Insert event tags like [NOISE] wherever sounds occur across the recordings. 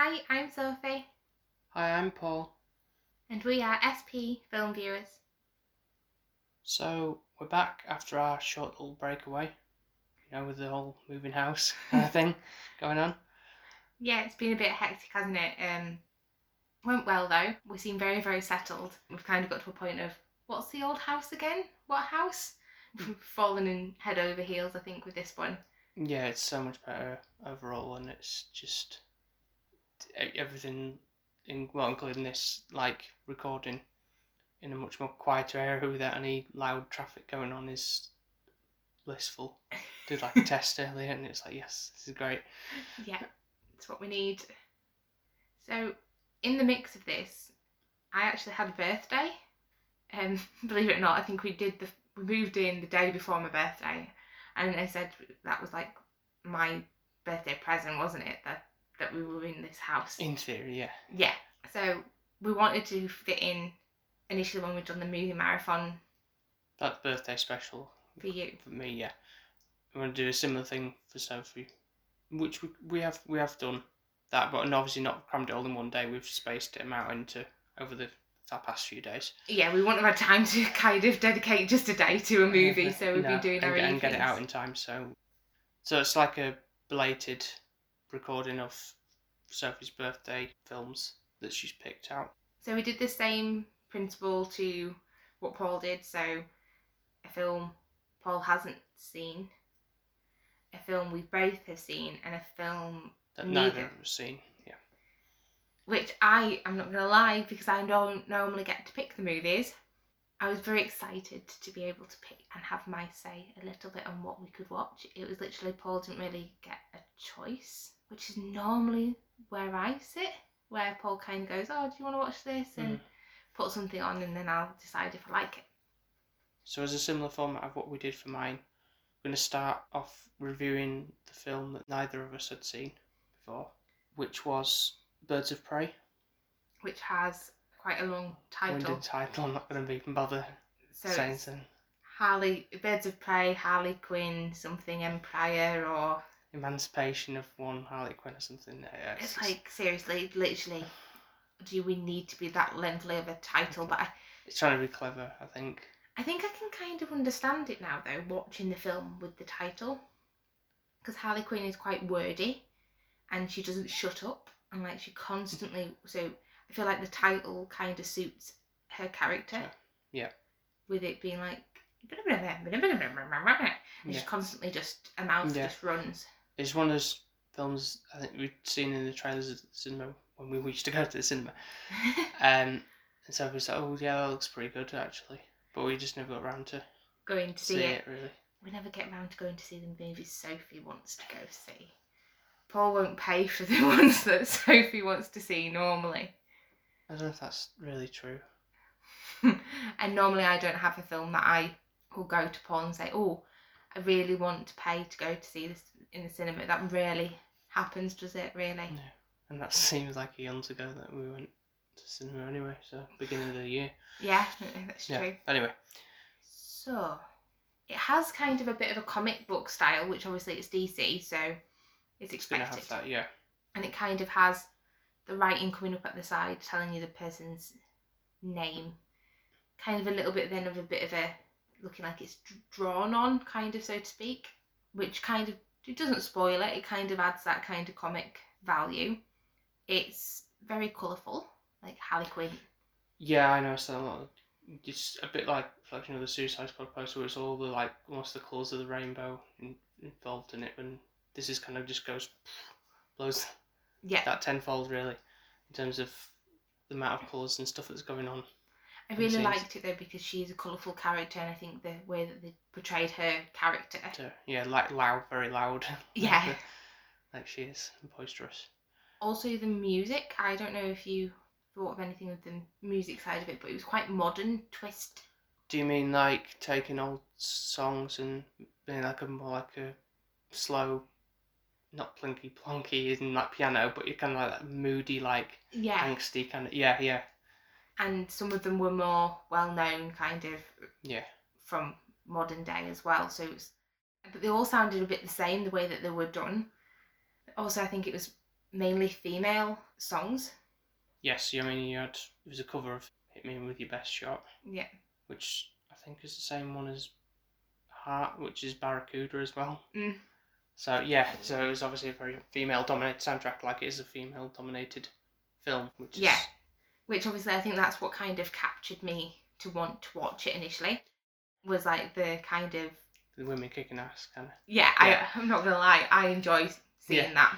Hi, I'm Sophie, Hi, I'm Paul. and we are SP Film Viewers. So we're back after our short little breakaway, you know, with the whole moving house kind [LAUGHS] of thing going on. Yeah, it's been a bit hectic, hasn't it? Um, went well though. We seem very, very settled. We've kind of got to a point of what's the old house again? What house? We've [LAUGHS] fallen in head over heels, I think, with this one. Yeah, it's so much better overall, and it's just everything, in, well, including this, like recording in a much more quieter area without any loud traffic going on is blissful. Did like a [LAUGHS] test earlier, and it's like, yes, this is great. Yeah, it's what we need. So, in the mix of this, I actually had a birthday. Um, [LAUGHS] believe it or not, I think we did the we moved in the day before my birthday, and I said that was like my birthday present, wasn't it? That that we were in this house. In theory, yeah. Yeah. So we wanted to fit in initially when we'd done the movie marathon That birthday special for you. for me, yeah. I'm gonna do a similar thing for Sophie, which we, we have we have done that, but and obviously not crammed it all in one day. We've spaced it out into over the that past few days. Yeah, we wouldn't have had time to [LAUGHS] kind of dedicate just a day to a movie, so we've [LAUGHS] no, been doing and, our and get it out in time. So, so it's like a belated recording of Sophie's birthday films that she's picked out. So we did the same principle to what Paul did. So a film Paul hasn't seen, a film we both have seen, and a film That Neither. neither of us seen. Yeah. which I am not gonna lie because I don't normally get to pick the movies. I was very excited to be able to pick and have my say a little bit on what we could watch. It was literally Paul didn't really get a choice, which is normally where I sit, where Paul kind of goes, "Oh, do you want to watch this?" and Mm. put something on, and then I'll decide if I like it. So as a similar format of what we did for mine, we're going to start off reviewing the film that neither of us had seen before, which was Birds of Prey. which has quite a long title. Winded title. I'm not going to even bother So saying so. Harley, Birds of Prey, Harley Quinn, something Empire, or Emancipation of one Harley Quinn or something. Yeah, it's like seriously, literally, do we need to be that lengthy of a title? But I, it's trying to be clever. I think. I think I can kind of understand it now though, watching the film with the title, because Harley Quinn is quite wordy, and she doesn't shut up, and like she constantly. So I feel like the title kind of suits her character. Yeah. With it being like. And Yeah. she constantly just a mouth Yeah. just runs. It's one of those films I think we'd seen in the trailers at the cinema when we used to go to the cinema. [LAUGHS] Um, and so we like, oh yeah, that looks pretty good actually. But we just never got around to going to see, see it. it really. We never get round to going to see the movies Sophie wants to go see. Paul won't pay for the [LAUGHS] ones that Sophie wants to see normally. I don't know if that's really true. [LAUGHS] and normally I don't have a film that I will go to Paul and say, oh, I really want to pay to go to see this in the cinema. That rarely happens, does it, really? No. And that [LAUGHS] seems like a eons ago that we went to cinema anyway, so beginning of the year. Yeah, [LAUGHS] that's Yeah. true. Anyway, So, it has kind of a bit of a comic book style, which obviously it's DC, so it's it's expected. that, yeah. and it kind of has the writing coming up at the side telling you the person's name kind of a little bit then of a bit of a looking like it's drawn on kind of so to speak which kind of it doesn't spoil it it kind of adds that kind of comic value it's very colourful like harley quinn Yeah, I know. So it's a bit like reflection of the Suicide Squad poster, where it's all the like almost the colours of the rainbow in, involved in it. And this is kind of just goes blows yeah that tenfold really in terms of the amount of colours and stuff that's going on. I really scenes. liked it though because she's a colourful character and i think the way that they portrayed her character yeah, like loud, very loud. [LAUGHS] Yeah. like, uh, like she is and boisterous. also the music i don't know if you thought of anything with the music side of it but it was quite modern twist Do you mean like taking old songs and being like a more like a slow, not plinky plonky, isn't like piano, but you're kind of like that moody, like yeah angsty kind of yeah, yeah, and some of them were more well known kind of yeah, from modern day as well so it was but they all sounded a bit the same the way that they were done also i think it was mainly female songs. Yes, I mean you had it was a cover of "Hit Me with Your Best Shot," Yeah. which I think is the same one as Heart, which is Barracuda as well. Mm. So yeah, so it was obviously a very female-dominated soundtrack, like it is a female-dominated film, which is Yeah. Which obviously I think that's what kind of captured me to want to watch it initially. Was like the kind of the women kicking ass kind of. yeah, Yeah. I I'm not gonna lie, I enjoy seeing Yeah. that.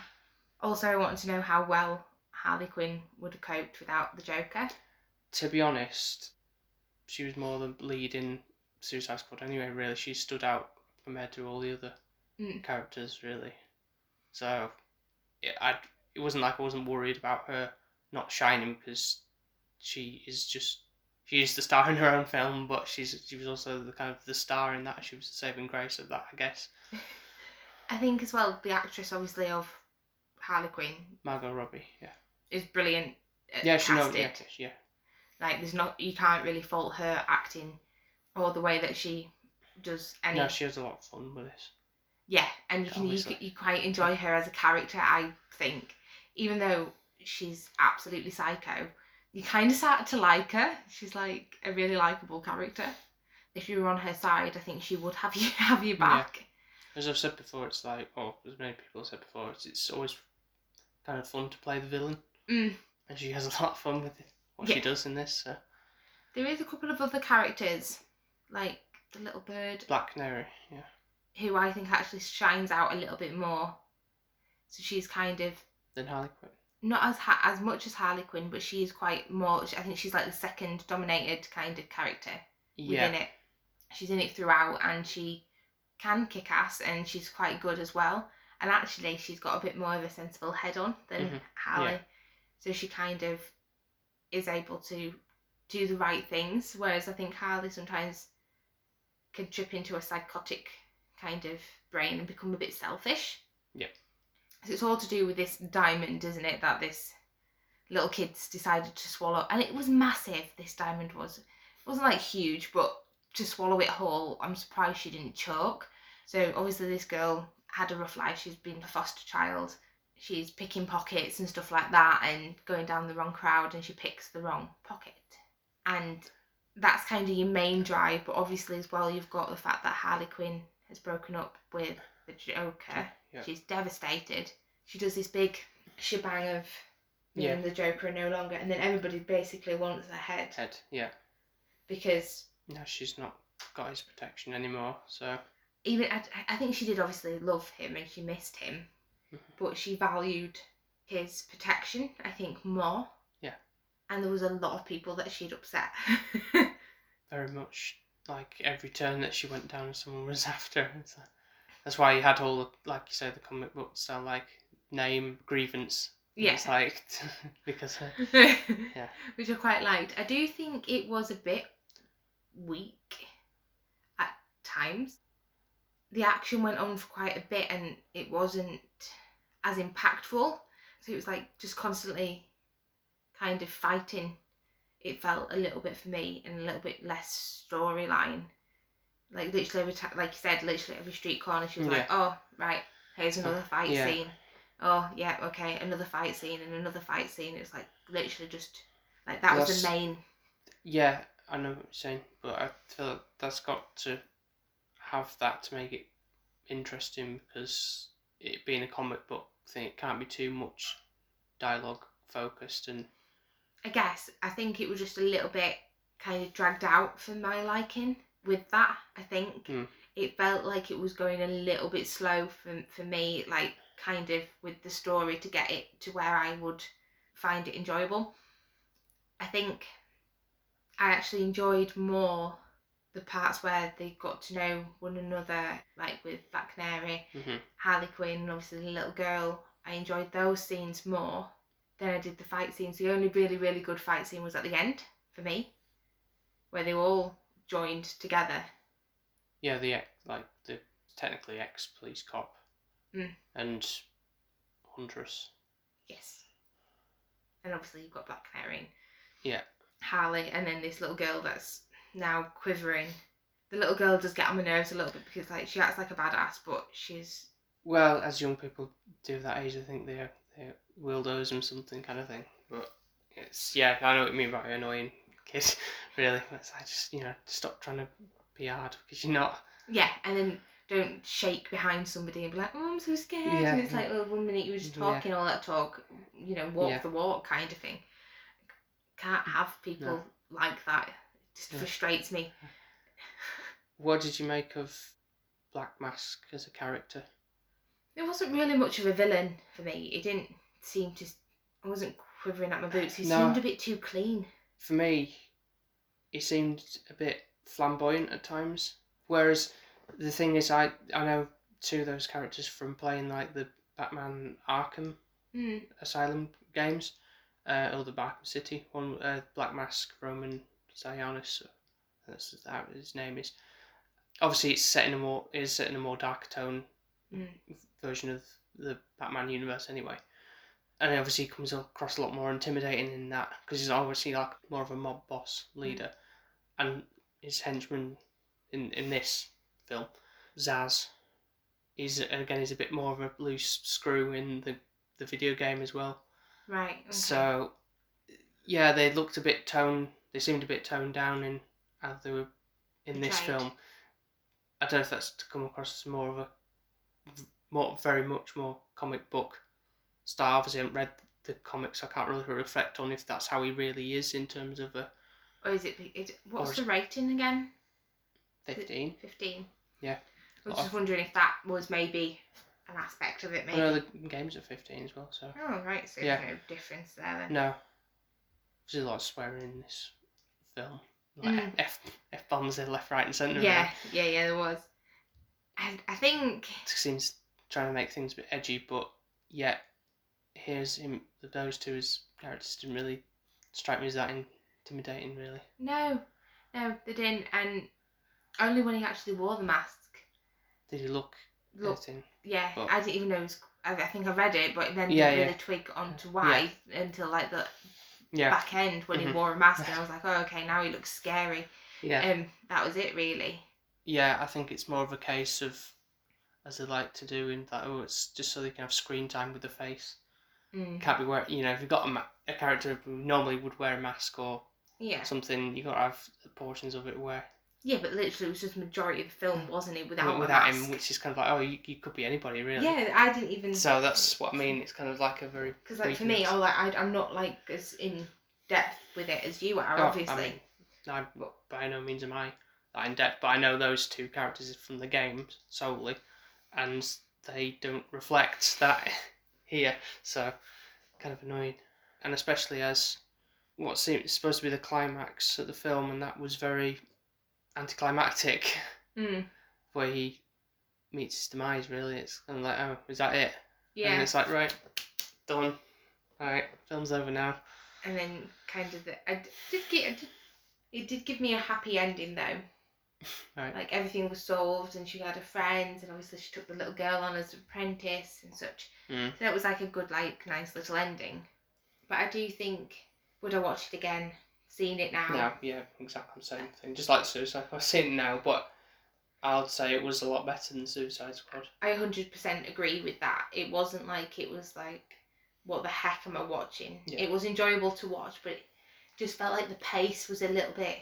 Also I wanted to know how well Harley Quinn would have coped without the Joker. To be honest, she was more the lead in Suicide Squad anyway. Really, she stood out compared to all the other Mm. characters, really. So, yeah, I it wasn't like I wasn't worried about her not shining because she is just she is the star in her own film, but she's she was also the kind of the star in that. She was the saving grace of that, I guess. [LAUGHS] I think as well the actress obviously of Harley Quinn Margot Robbie, yeah, is brilliant. at yeah, she knows, yeah, yeah, Like there's not you can't really fault her acting or the way that she does any no, she has a lot of fun with this. yeah, and you can you, you quite enjoy her as a character. I think, even though she's absolutely psycho, you kind of started to like her. She's like a really likable character. If you were on her side, I think she would have [LAUGHS] you have you Yeah. back. As I've said before, it's like, oh, as many people have said before, it's, it's always kind of fun to play the villain, Mm. and she has a lot of fun with it, what Yeah. she does in this. So. There is a couple of other characters, like the little bird, Black Canary, yeah. who I think actually shines out a little bit more. So she's kind of Then Harley Quinn. Not as ha- as much as Harley Quinn, but she is quite more. I think she's like the second dominated kind of character Yeah, within it. She's in it throughout, and she can kick ass, and she's quite good as well. And actually, she's got a bit more of a sensible head on than Mhm, Harley, yeah. so she kind of is able to do the right things. Whereas I think Harley sometimes can trip into a psychotic kind of brain and become a bit selfish. Yeah. So it's all to do with this diamond, isn't it? That this little kids decided to swallow, and it was massive. This diamond was. It wasn't like huge, but to swallow it whole, I'm surprised she didn't choke. So obviously this girl had a rough life. She's been a foster child. She's picking pockets and stuff like that, and going down the wrong crowd, and she picks the wrong pocket. And that's kind of your main drive. But obviously as well, you've got the fact that Harley Quinn has broken up with the Joker. Yeah. She's devastated. She does this big shebang of me Yeah. and the Joker are no longer, and then everybody basically wants her head Head, yeah. because No, she's not got his protection anymore, so even I, I think she did obviously love him and she missed him, Mhm. but she valued his protection. I think more. Yeah. And there was a lot of people that she'd upset. [LAUGHS] very much like every turn that she went down, someone was [LAUGHS] after. her. So that's why you had all the, like you say, the comic books are like name grievance. yeah. It's like [LAUGHS] because uh, [LAUGHS] yeah. Which I quite liked. I do think it was a bit weak at times. The action went on for quite a bit and it wasn't as impactful. So it was like just constantly kind of fighting. It felt a little bit for me and a little bit less storyline. Like literally every time, like you said, literally every street corner, she was like, "Oh, right, here's another fight Yeah. scene. Oh, yeah, okay, another fight scene and another fight scene." It's like literally just like that was the main. yeah, I know what you're saying, but I feel like that's got to have that to make it interesting because it being a comic book thing, it can't be too much dialogue focused and I guess I think it was just a little bit kind of dragged out for my liking with that. I think Mm. it felt like it was going a little bit slow for for me, like kind of with the story to get it to where I would find it enjoyable. I think I actually enjoyed more the parts where they got to know one another, like with Black Canary, hmm Harley Quinn, and obviously the little girl. I enjoyed those scenes more than I did the fight scenes. The only really, really good fight scene was at the end for me, where they were all joined together. yeah, the ex- like the technically ex police cop Mm. and Huntress. Yes. And obviously you've got Black Canary Yeah. Harley, and then this little girl that's now quivering. The little girl does get on my nerves a little bit because like she acts like a badass, but she's Well, as young people do that age, I think they they Wildos and something kind of thing. But it's yeah, I know what you mean by annoying kid. [LAUGHS] Really, I just you know stop trying to be hard because you're not. Yeah, and then don't shake behind somebody and be like, "Oh, I'm so scared." Yeah, and it's like, well, one minute you were just Yeah. talking all that talk, you know, walk Yeah. the walk kind of thing. Can't have people like that. It just Yeah. frustrates me. [LAUGHS] What did you make of Black Mask as a character? It wasn't really much of a villain for me. It didn't seem to. I wasn't quivering at my boots. He No. seemed a bit too clean. For me, he seemed a bit flamboyant at times. Whereas the thing is, I I know two of those characters from playing like the Batman Arkham Mm. Asylum games, uh, or the Arkham City one, uh, Black Mask, Roman Sionis, that's how his name is. Obviously, it's set in a more is set in a more dark tone Mm. version of the Batman universe anyway, and obviously he comes across a lot more intimidating in that because he's obviously like more of a mob boss mm. leader, and his henchman in in this film, Zsasz, is again is a bit more of a loose screw in the the video game as well. Right. Okay. So, yeah, they looked a bit toned. They seemed a bit toned down in how they were in this Portrayed. film. I don't know if that's to come across as more of a more very much more comic book Obviously, I haven't read the comics. I can't really reflect on if that's how he really is in terms of a or is it? Is, what's the rating again? fifteen. Fifteen. Yeah. I was just of- wondering if that was maybe an aspect of it. I Maybe. know the games are fifteen as well. So Oh right, so Yeah. no difference there then. no, there's a lot of swearing in this film. Like Mm. [LAUGHS] f f bombs in left, right, and centre. Yeah, yeah, yeah, there was. And I think seems trying to make things a bit edgy, but yet here's him. Those two as characters didn't really strike me as that intimidating, really. no, no, they didn't, and only when he actually wore the mask. Did he look Look, anything? yeah, but- I didn't even know. It was, I, I think I read it, but then Yeah, didn't really yeah. twig onto why until like the Yeah, back end when he Mhm. wore a mask, and I [LAUGHS] was like, oh, okay, now he looks scary. yeah, Um, that was it really. yeah. I think it's more of a case of, as they like to do, in that oh, it's just so they can have screen time with the face. Mm. Can't be wearing, you know, if you've got a, ma- a character who normally would wear a mask or Yeah, something, you've got to have portions of it where yeah, but literally it was just majority of the film, wasn't it, without, without him, which is kind of like oh, you, you could be anybody really. Yeah, I didn't even. So that's what I mean. It's kind of like a very Because like for me. I like I, I'm not like as in depth with it as you are, Oh, obviously. I mean, I, by no means am I that in depth, but I know those two characters from the game solely, and they don't reflect that here. So, kind of annoying, and especially as what seems supposed to be the climax of the film, and that was very anticlimactic, Mm, [LAUGHS] where he meets his demise. Really, it's kind of like, oh, is that it? And yeah, it's like, right, done. All right, film's over now. and then kind of the I did get I did, it did give me a happy ending though. Right. Like everything was solved, and she had her friends, and obviously she took the little girl on as an apprentice and such. Mm. So that was like a good, like, nice little ending. But I do think would I watch it again, seeing it now? No, yeah, exactly the same thing. Just like Suicide, I've [LAUGHS] seen it now, but I'd say it was a lot better than Suicide Squad. I hundred percent agree with that. It wasn't like it was like, what the heck am I watching? Yeah. It was enjoyable to watch, but it just felt like the pace was a little bit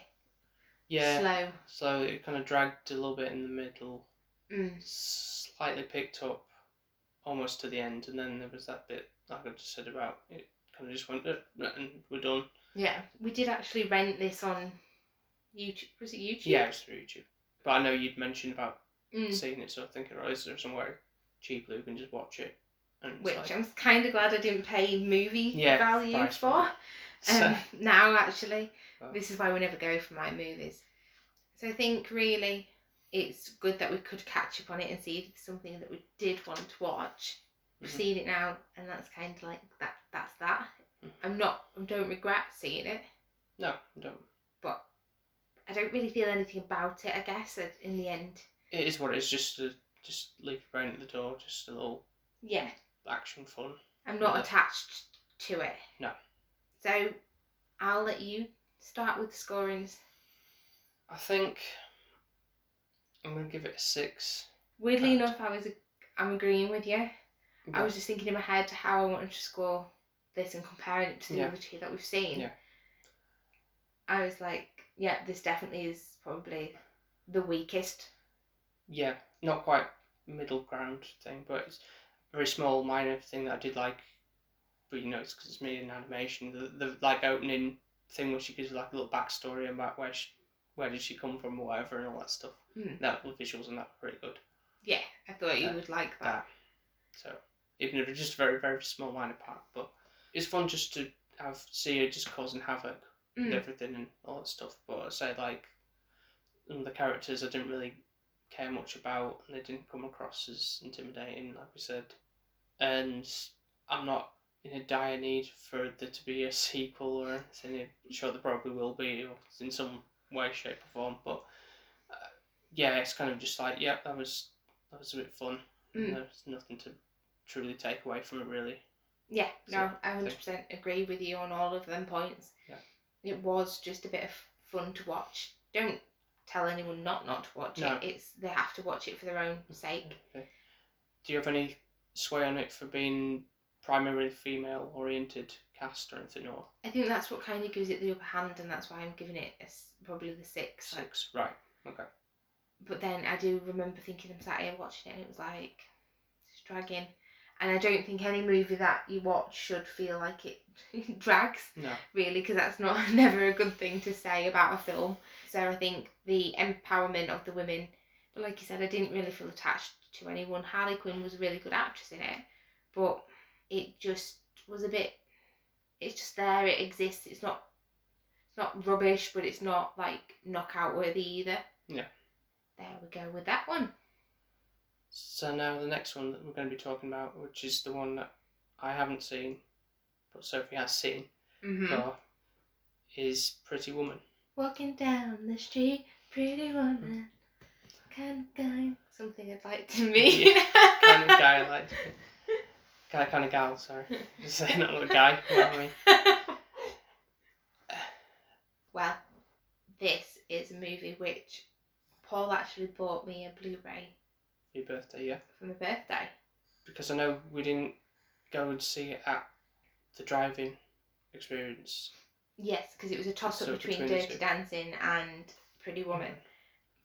Yeah, slow. so it kind of dragged a little bit in the middle, Mm. slightly picked up almost to the end, and then there was that bit like I just said about it. Kind of just went "Uh, and we're done. Yeah, we did actually rent this on YouTube. Was it YouTube? Yeah, it was through YouTube. But I know you'd mentioned about Mm. seeing it, so I'm thinking, oh, is there somewhere cheaply we can just watch it? And Which like, I'm kind of glad I didn't pay movie Yeah, value for. So- Um, now actually, [LAUGHS] Well. this is why we never go for my movies. So I think really it's good that we could catch up on it and see if it's something that we did want to watch. We've Mhm. seen it now, and that's kind of like that. That's that. Mhm. I'm not. I don't regret seeing it, no, I don't. but I don't really feel anything about it. I guess in the end, It is what it is. Just to just leave your brain at the door. Just a little yeah, action fun. I'm not attached to it. No. So I'll let you start with the scorings. I think I'm gonna give it a six. Weirdly enough, I was I'm agreeing with you. I was just thinking in my head how I wanted to score this and comparing it to the Yeah. other two that we've seen. Yeah. I was like, yeah, this definitely is probably the weakest. yeah, not quite middle ground thing, but it's a very small minor thing that I did like. But you know, it's because it's made in animation. The, the like opening thing where she gives like a little backstory about where she, where did she come from or whatever and all that stuff. Mm. That the visuals and that were pretty good. Yeah, I thought you would like that. That so even if it's just a very very small minor part, but it's fun just to have see her just causing havoc Mm. everything and all that stuff. But I say like some of the characters I didn't really care much about and they didn't come across as intimidating, like we said. And I'm not in a dire need for there to be a sequel or anything. I'm sure there probably will be in some way, shape or form. But uh, yeah, it's kind of just like, yeah, that was that was a bit fun. Mm. There's nothing to truly take away from it really. Yeah, no, I hundred percent agree with you on all of them points. Yeah. It was just a bit of fun to watch. Don't tell anyone not not to watch No. it. It's they have to watch it for their own sake. Okay. Do you have any sway on it for being primarily female oriented cast or anything or I think that's what kind of gives it the upper hand, and that's why I'm giving it a probably the six. Like, six? Right. Okay. but then I do remember thinking I'm sat here watching it, and it was like it's dragging. And I don't think any movie that you watch should feel like it [LAUGHS] drags. No. really because that's not [LAUGHS] never a good thing to say about a film so i think the empowerment of the women but like you said i didn't really feel attached to anyone harley quinn was a really good actress in it but it just was a bit it's just there it exists it's not it's not rubbish but it's not like knockout worthy either Yeah. there we go with that one So now the next one that we're going to be talking about, which is the one that I haven't seen, but Sophie has seen, mm-hmm. is Pretty Woman. walking down the street pretty woman kind of guy something i'd like to meet Kind of guy I like. [LAUGHS] Guy, kind of gal. Sorry, [LAUGHS] just saying not a guy. You know what I mean? [LAUGHS] well, this is a movie which Paul actually bought me a Blu-ray Your birthday, yeah. for my birthday. Because I know we didn't go and see it at the driving experience. Yes, because it was a toss-up So between, between Dirty. Dancing and Pretty mm. Woman.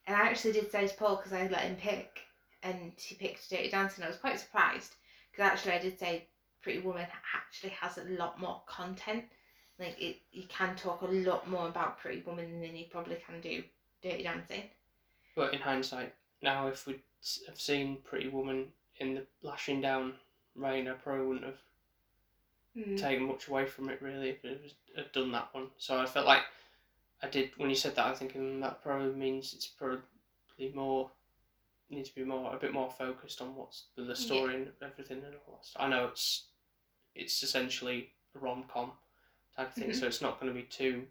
And I actually did say to Paul because I let him pick, and he picked Dirty Dancing. I was quite surprised because actually I did say Pretty Woman actually has a lot more content. Like it, you can talk a lot more about Pretty Woman than you probably can do Dirty Dancing. But in hindsight, now if we'd have seen Pretty Woman in the lashing down rain, I probably wouldn't have Mm. taken much away from it really if it was had done that one. So I felt like I did when you said that. I'm thinking that probably means it's probably more need to be more a bit more focused on what's the, the story and everything and all that. Stuff. I know it's it's essentially a rom com type of thing, Mhm. so it's not going to be too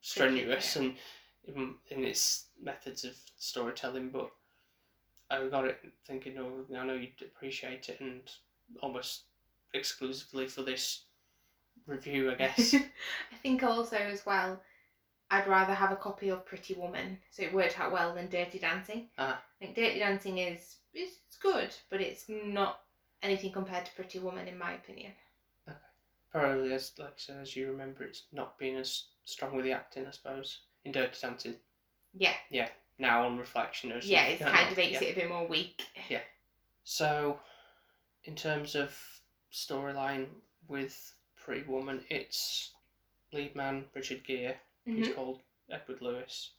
strenuous and in, in its methods of storytelling, but. I got it thinking, oh, I know you'd appreciate it, and almost exclusively for this review, I guess. [LAUGHS] I think also as well, I'd rather have a copy of Pretty Woman, so it worked out well than Dirty Dancing. Ah. I think Dirty Dancing is it's, good, but it's not anything compared to Pretty Woman in my opinion. Okay, Probably as like said, as you remember, it's not being as strong with the acting, I suppose. In Dirty Dancing, Yeah, Yeah. now on reflection, as yeah, it kind kind of makes yeah. it a bit more weak. Yeah. So, in terms of storyline with Pretty Woman, it's lead man Richard Gere. He's Mhm. called Edward Lewis,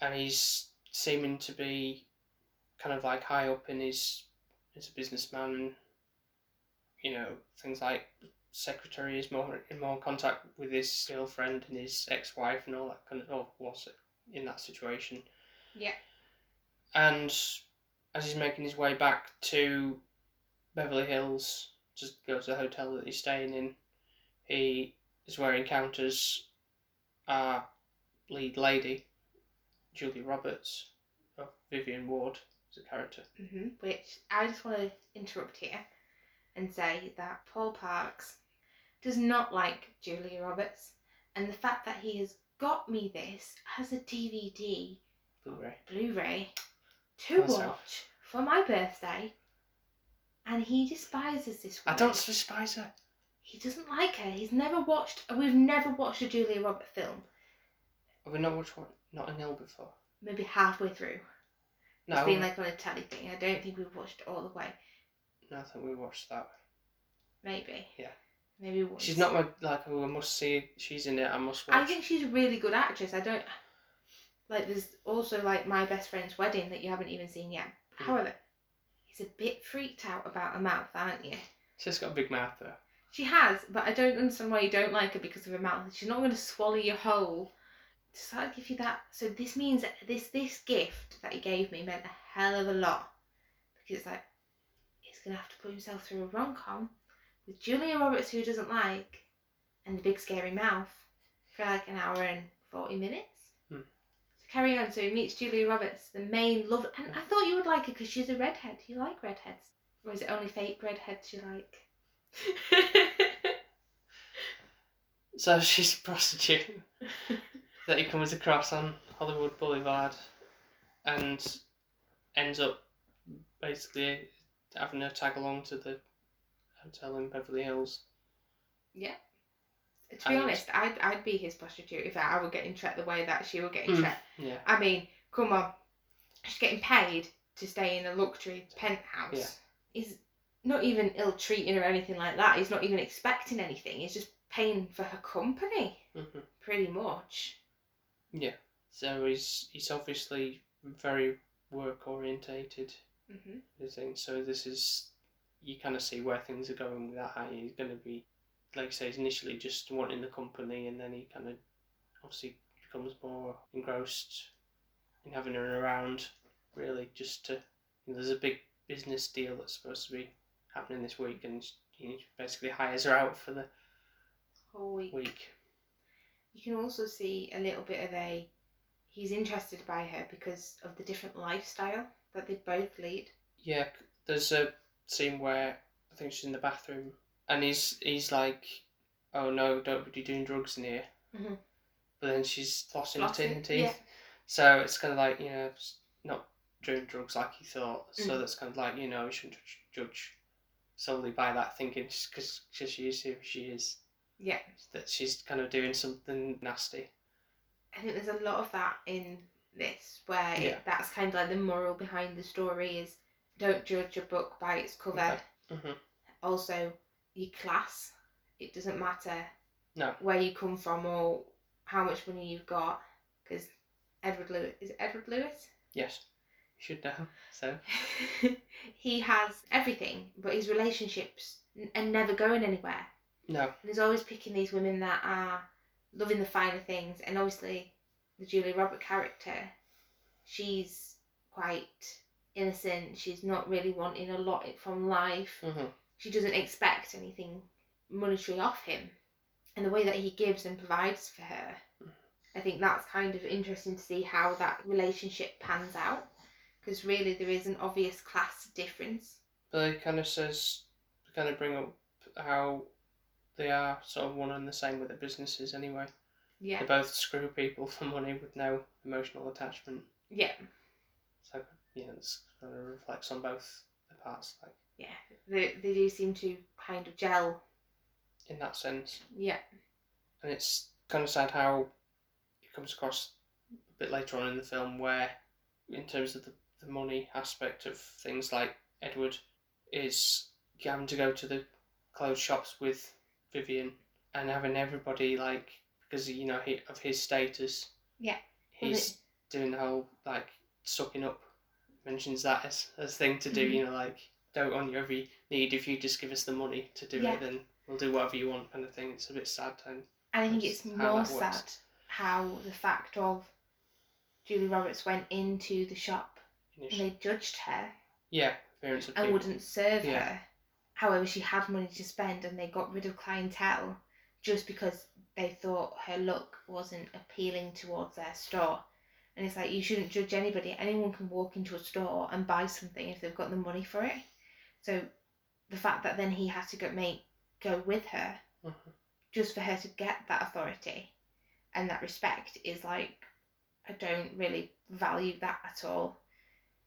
and he's seeming to be kind of like high up in his as a businessman. And, you know, things like secretary is more in more contact with his girlfriend and his ex-wife and all that kind of. Or was it in that situation? Yeah. And as he's making his way back to Beverly Hills, just go to the hotel that he's staying in, he is where he encounters our lead lady, Julia Roberts, or Vivian Ward as a character. hmm Which I just want to interrupt here and say that Paul Parks does not like Julia Roberts, and the fact that he has got me this as a DVD Blu-ray. Blu-ray to watch for my birthday, and he despises this I don't despise her. He doesn't like her. He's never watched. We've never watched a Julia Roberts film. Have we not watched one? Notting Hill before? Maybe halfway through. No, It's been like on a telly thing. I don't think we've watched it all the way. no, I think we watched that. Maybe. Yeah. Maybe once. She's not my like. Oh, I must see. She's in it. I must watch. I think she's a really good actress. I don't like. There's also like my best friend's wedding that you haven't even seen yet. Mm. However, he's a bit freaked out about her mouth, aren't you? She's got a big mouth though. She has, but I don't understand why you don't like her because of her mouth. She's not going to swallow you whole. Does that give you that? So this means that this this gift that he gave me meant a hell of a lot because it's like he's going to have to put himself through a rom com with Julia Roberts, who he doesn't like, and the big scary mouth for like an hour and forty minutes. Hmm. So carry on. So he meets Julia Roberts, the main love, and I thought you would like her because she's a redhead. You like redheads, or is it only fake redheads you like? [LAUGHS] So she's a prostitute that he comes across on Hollywood Boulevard, and ends up basically having her tag along to the hotel in Beverly Hills. Yeah. To be And- honest, I'd, I'd be his prostitute if I were getting treated the way that she were getting Mm. treated. Yeah. I mean, come on. She's getting paid to stay in a luxury penthouse. Yeah. He's not even ill treating or anything like that. He's not even expecting anything. He's just paying for her company, hmm pretty much. Yeah. So he's he's obviously very work orientated. hmm thing. So this is you kind of see where things are going with that. How he's going to be, like I say, he's initially just wanting the company, and then he kind of obviously becomes more engrossed in having her around. Really, just to you know, there's a big business deal that's supposed to be happening this week, and he basically hires her out for the Whole week. week. You can also see a little bit of a. He's interested by her because of the different lifestyle that they both lead. Yeah, there's a scene where I think she's in the bathroom, and he's he's like, "Oh no, don't be doing drugs in here." Mhm. But then she's flossing her Flossing, teeth. yeah. So it's kind of like you know, not doing drugs like he thought. So Mm. that's kind of like you know, you shouldn't judge solely by that thinking just because she is who she is Yeah. that she's kind of doing something nasty. I think there's a lot of that in this where it- that's kind of like the moral behind the story is don't judge a book by its cover. Okay. Mhm. Also, your class. It doesn't matter No. where you come from or how much money you've got because Edward Lewis is it Edward Lewis? Yes, should know. So [LAUGHS] he has everything, but his relationships n- are never going anywhere. no, And he's always picking these women that are loving the finer things. And obviously, the Julia Robert character, she's quite innocent. She's not really wanting a lot from life. hmm She doesn't expect anything monetary off him. And the way that he gives and provides for her, I think that's kind of interesting to see how that relationship pans out. Because really, there is an obvious class difference. but it kind of says, kind of bring up how they are sort of one and the same with their businesses anyway. Yeah. They both screw people for money with no emotional attachment. Yeah. So yeah, it's kind of reflects on both the parts, like Yeah. They, they do seem to kind of gel. in that sense. Yeah. And it's kind of sad how it comes across a bit later on in the film where, in terms of the, the money aspect of things, like Edward is having to go to the clothes shops with Vivian and having everybody like because you know he, of his status. Yeah. Well, He's doing the whole like sucking up. Mentions that as as thing to do. Mhm. You know, like don't on your every need. If you just give us the money to do Yeah. it, then we'll do whatever you want, kind of thing. It's a bit sad and And I think it's more sad how the fact of Julia Roberts went into the shop and they judged her Yeah, appearance of and people. wouldn't serve Yeah. her. However, she had money to spend and they got rid of clientele just because they thought her look wasn't appealing towards their store. And it's like you shouldn't judge anybody. Anyone can walk into a store and buy something if they've got the money for it. So the fact that then he had to go make go with her Mhm. just for her to get that authority and that respect is like I don't really value that at all.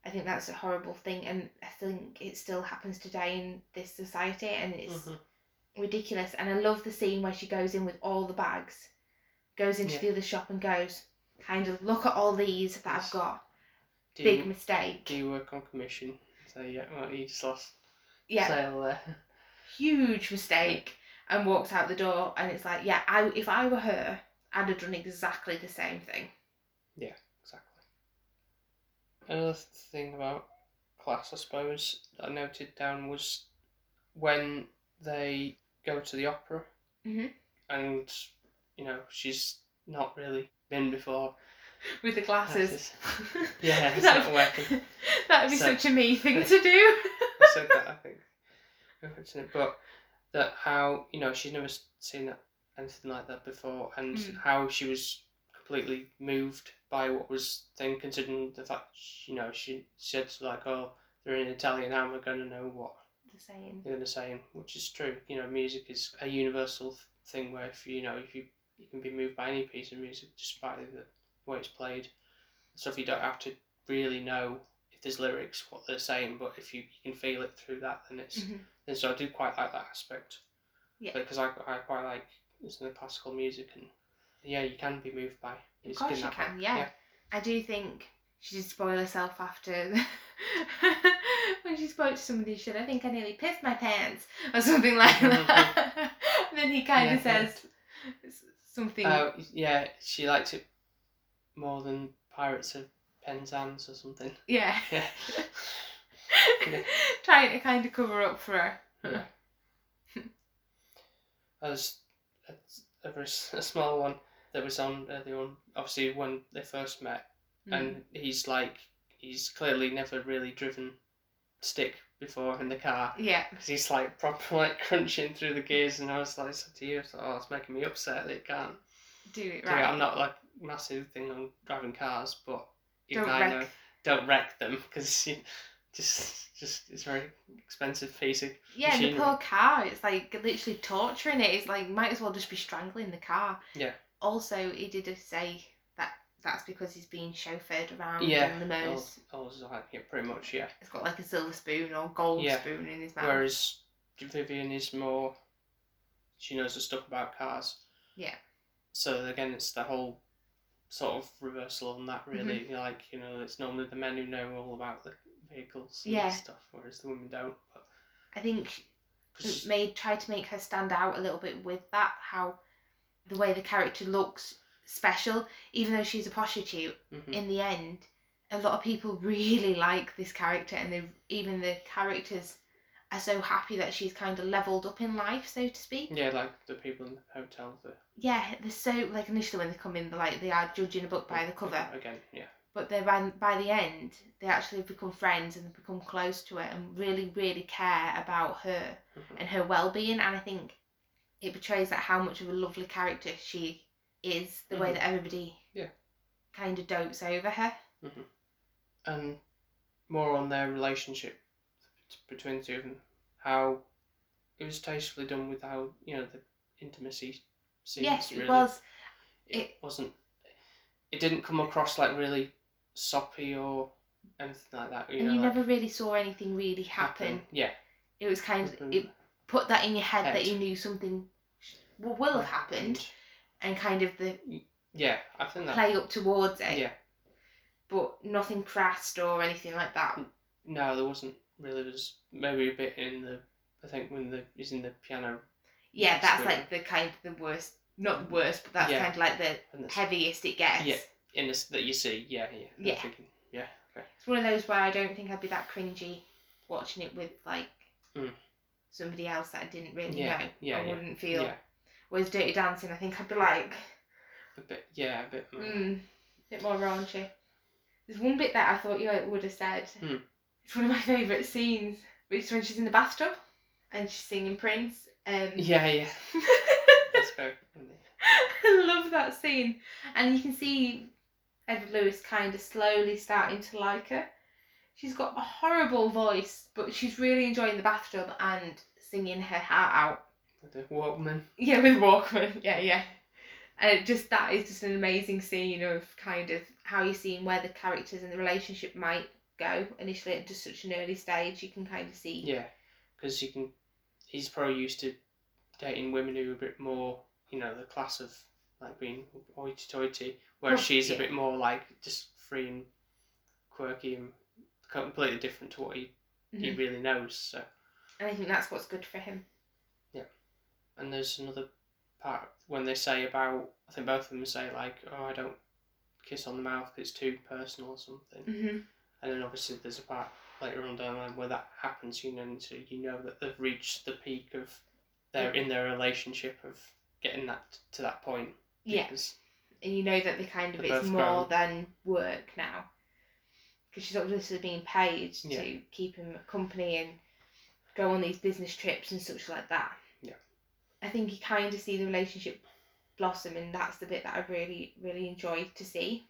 I think that's a horrible thing, and I think it still happens today in this society, and it's Mhm. ridiculous. And I love the scene where she goes in with all the bags, goes into Yeah. the other shop and goes, kind of look at all these that I've got. Do Big you, mistake. do you work on commission? So yeah, well, you just lost Yeah, sale there. huge mistake. And walks out the door, and it's like, yeah, I if I were her, I'd have done exactly the same thing. Exactly. Another thing about class, I suppose, that I noted down was when they go to the opera, Mhm. and you know she's not really been before. [LAUGHS] With the glasses. [LAUGHS] Yeah, it's That- not working. [LAUGHS] That'd be So- such a me thing to do. I said that I think. I mentioned it, but that how you know she's never seen anything like that before, and Mm. how she was completely moved by what was then considering the fact you know she said like oh they're in Italian how am I going to know what the same. they're going to say which is true you know music is a universal thing where if you know if you you can be moved by any piece of music despite the way it's played stuff you don't have to really know if there's lyrics what they're saying but if you, you can feel it through that then it's Mhm. and so I do quite like that aspect Yeah. because I, I quite like listening to classical music and yeah you can be moved by Of course she can, way. yeah. I do think she did spoil herself after [LAUGHS] when she spoke to somebody. She said, "I think I nearly pissed my pants" or something like [LAUGHS] that. [LAUGHS] then he kind of Yeah. says s- something. Oh yeah, she likes it more than Pirates of Penzance or something. yeah, Yeah. Yeah. trying to kind of cover up for her. Yeah. As a, a, very small one that was on earlier on, obviously when they first met, Mm. and he's like, he's clearly never really driven stick before in the car. yeah, Because he's like proper [LAUGHS] like crunching through the gears, and I was like, so to you, I oh, it's making me upset that it can't. do it do right. it. I'm not like massive thing on driving cars, but even Don't I wreck. know don't wreck them because [LAUGHS] you just just it's very expensive piece of Yeah, and the poor car, it's like literally torturing it. It's like might as well just be strangling the car. Yeah. Also, he did say that that's because he's being chauffeured around Yeah, the nose. I like yeah, pretty much yeah. It's got like a silver spoon or gold Yeah. spoon in his mouth. Whereas Vivian is more, she knows the stuff about cars. Yeah. So again, it's the whole sort of reversal on that. Really, Mm-hmm. like you know, it's normally the men who know all about the vehicles and Yeah. stuff, whereas the women don't. But I think it made tried to make her stand out a little bit with that. How the way the character looks special, even though she's a prostitute. mhm. In the end, a lot of people [LAUGHS] really like this character, and they even the characters are so happy that she's kind of leveled up in life, so to speak. yeah, like the people in the hotel. The Yeah, they're so like initially when they come in, they're like they are judging a book by the cover, again. Yeah. but they by by the end they actually become friends and become close to her and really really care about her Mhm. and her well being. And I think it portrays that how much of a lovely character she is, the way Mhm. that everybody Yeah. kind of dotes over her. and more on their relationship between the two of them. How it was tastefully done with how you know the intimacy scenes. yes, it really. was. It, it- wasn't. It didn't come across like really soppy or anything like that. You and know, you like never really saw anything really happen. Yeah. It was kind of it put that in your head, Head. that you knew something will, will have happened, and kind of the Yeah, I think that. play up towards it. Yeah. But nothing crassed or anything like that. No, there wasn't really. There's maybe a bit in the. I think when the he's in the piano Yeah, that's like the kind of the worst. Not the worst, but that's Yeah. kind of like the heaviest it gets. Yeah. in this that you see. Yeah, yeah. Yeah. thinking, yeah. Okay. It's one of those where I don't think I'd be that cringy watching it with like Mm. Somebody else that I didn't really Yeah, know. yeah, I yeah, wouldn't feel. Yeah. Whereas Dirty Dancing, I think I'd be like, A bit. Yeah, a bit. More. mm, a bit more raunchy. There's one bit that I thought you would have said. Hmm. It's one of my favourite scenes, is when she's in the bathtub and she's singing Prince. Um, Yeah, yeah. [LAUGHS] That's very. I love that scene. And you can see Edward Lewis kind of slowly starting to like her. She's got a horrible voice, but she's really enjoying the bathtub and singing her heart out. With Walkman. Yeah, with Walkman. Yeah, yeah. And it just that is just an amazing scene of kind of how you're seeing where the characters and the relationship might go initially at just such an early stage. You can kind of see. Yeah, because you can. He's probably used to dating women who are a bit more, you know, the class of like being hoity-toity, whereas Oh, she's yeah. a bit more like just free and quirky and completely different to what he, he Mhm. really knows. So, And I think that's what's good for him. Yeah, and there's another part when they say about, I think both of them say like, oh, I don't kiss on the mouth it's too personal or something. Mm-hmm. And then obviously there's a part later on down the line where that happens, you know, and so you know that they've reached the peak of their in their relationship of getting that to that point. Yeah. And you know that the kind of They're it's more grown. than work now because she's obviously being paid Yeah. to keep him company and go on these business trips and such like that Yeah. i think you kind of see the relationship blossom and that's the bit that i really really enjoyed to see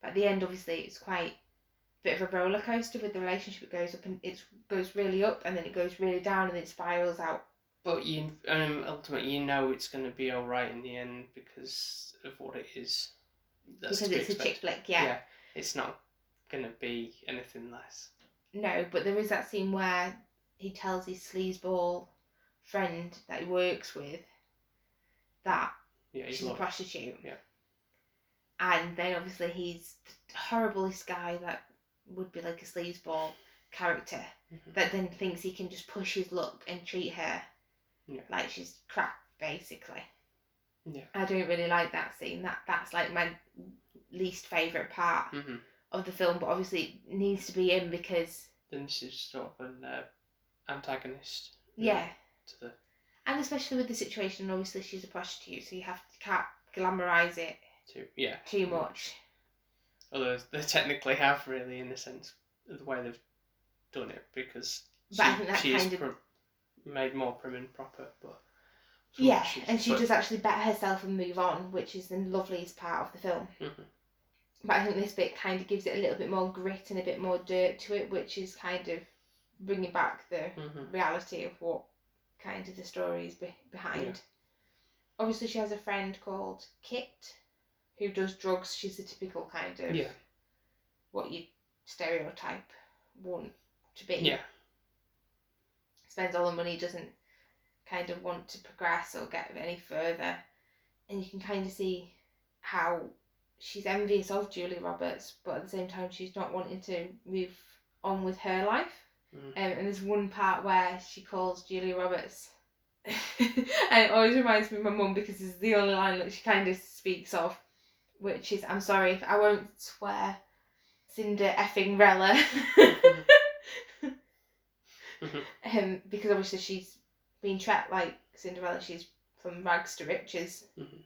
but at the end obviously it's quite a bit of a roller coaster with the relationship it goes up and it goes really up and then it goes really down and it spirals out but you, um, ultimately, you know it's going to be all right in the end because of what it is. That's because it's a chick flick yeah. It's not going to be anything less. No, but there is that scene where he tells his sleazeball friend that he works with that Yeah, he's she's a prostitute. Yeah. And then obviously he's the horriblest guy that would be like a sleazeball character Mhm. that then thinks he can just push his luck and treat her Yeah. like she's crap, basically. Yeah. I don't really like that scene. That that's like my least favourite part hmm of the film, but obviously it needs to be in because Then is sort of an uh, antagonist. yeah. To the And especially with the situation, obviously she's a prostitute, so you have to can't glamorize it Too yeah. too much. Although they technically have really, in the sense of the way they've done it, because she, But I think that she is kind of- pr- made more prim and proper. But Yeah, she's- and she but- does actually bet herself and move on, which is the loveliest part of the film. Mhm. But I think this bit kind of gives it a little bit more grit and a bit more dirt to it, which is kind of bringing back the Mhm. reality of what kind of the story is be- behind. Yeah. Obviously, she has a friend called Kit who does drugs. She's the typical kind of Yeah, what you stereotype want to be. yeah, spends all the money, doesn't kind of want to progress or get any further. And you can kind of see how she's envious of Julia Roberts, but at the same time, she's not wanting to move on with her life. Mm. Um, and there's one part where she calls Julia Roberts. [LAUGHS] and it always reminds me of my mum because it's the only line that she kind of speaks of, which is, I'm sorry, I won't swear, Cinder effing Rella. [LAUGHS] um, because obviously she's been trapped like Cinderella, she's from rags to riches. Mhm.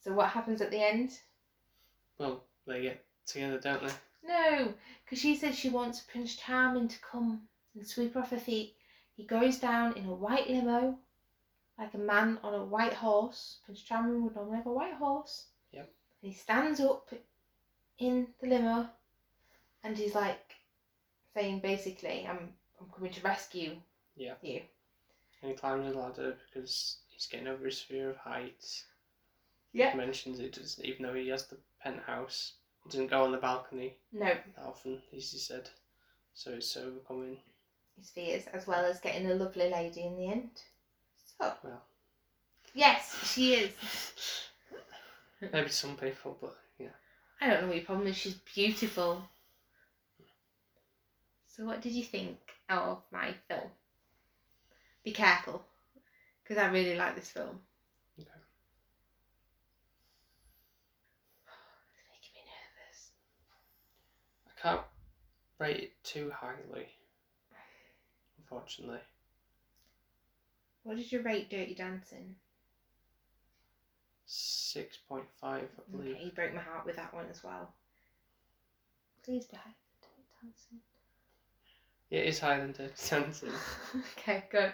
So what happens at the end? Well, they get together, don't they? No, because she says she wants Prince Charming to come and sweep her off her feet. He goes down in a white limo, like a man on a white horse. Prince Charming would normally have a white horse. Yep. And he stands up in the limo, and he's like saying basically, "I'm I'm coming to rescue Yeah. you." And he climbs the ladder because he's getting over his fear of heights. Yeah. He mentions it even though he has the penthouse. He doesn't go on the balcony No, that often, as he said. So it's overcoming. his fears, as well as getting a lovely lady in the end. So. Well. Yes, she is. [LAUGHS] Maybe some people, but yeah. I don't know what your problem is. She's beautiful. So, what did you think of my film? Be careful, because I really like this film. Okay. It's making me nervous. I can't rate it too highly, unfortunately. What did you rate Dirty Dancing? 6.5, I believe. Okay, you broke my heart with that one as well. Please be higher than Dirty Dancing. Yeah, it is higher than Dirty Dancing. [LAUGHS] okay, good.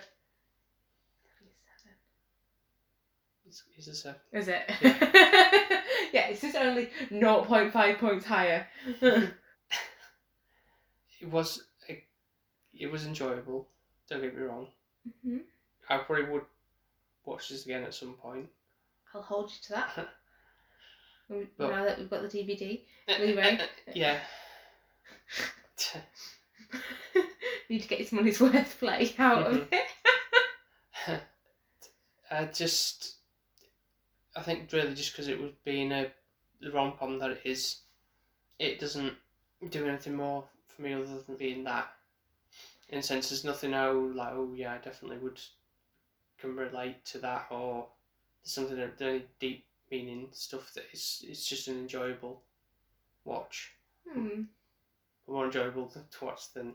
It's, it's a 7. Is it? Yeah. [LAUGHS] yeah, it's just only 0.5 points higher. [LAUGHS] It was, a, it was enjoyable, don't get me wrong. hmm I probably would watch this again at some point. I'll hold you to that. [LAUGHS] But- now that we've got the DVD. [LAUGHS] Blu-ray. yeah. [LAUGHS] Need to get his money's worth play out of Mhm. it. I just, I think really just because it was being a the rom com that it is, it doesn't do anything more for me other than being that. In a sense, there's nothing oh like oh yeah, I definitely would can relate to that or there's something that really deep meaning stuff that is it's just an enjoyable watch, Hmm. more enjoyable to to watch than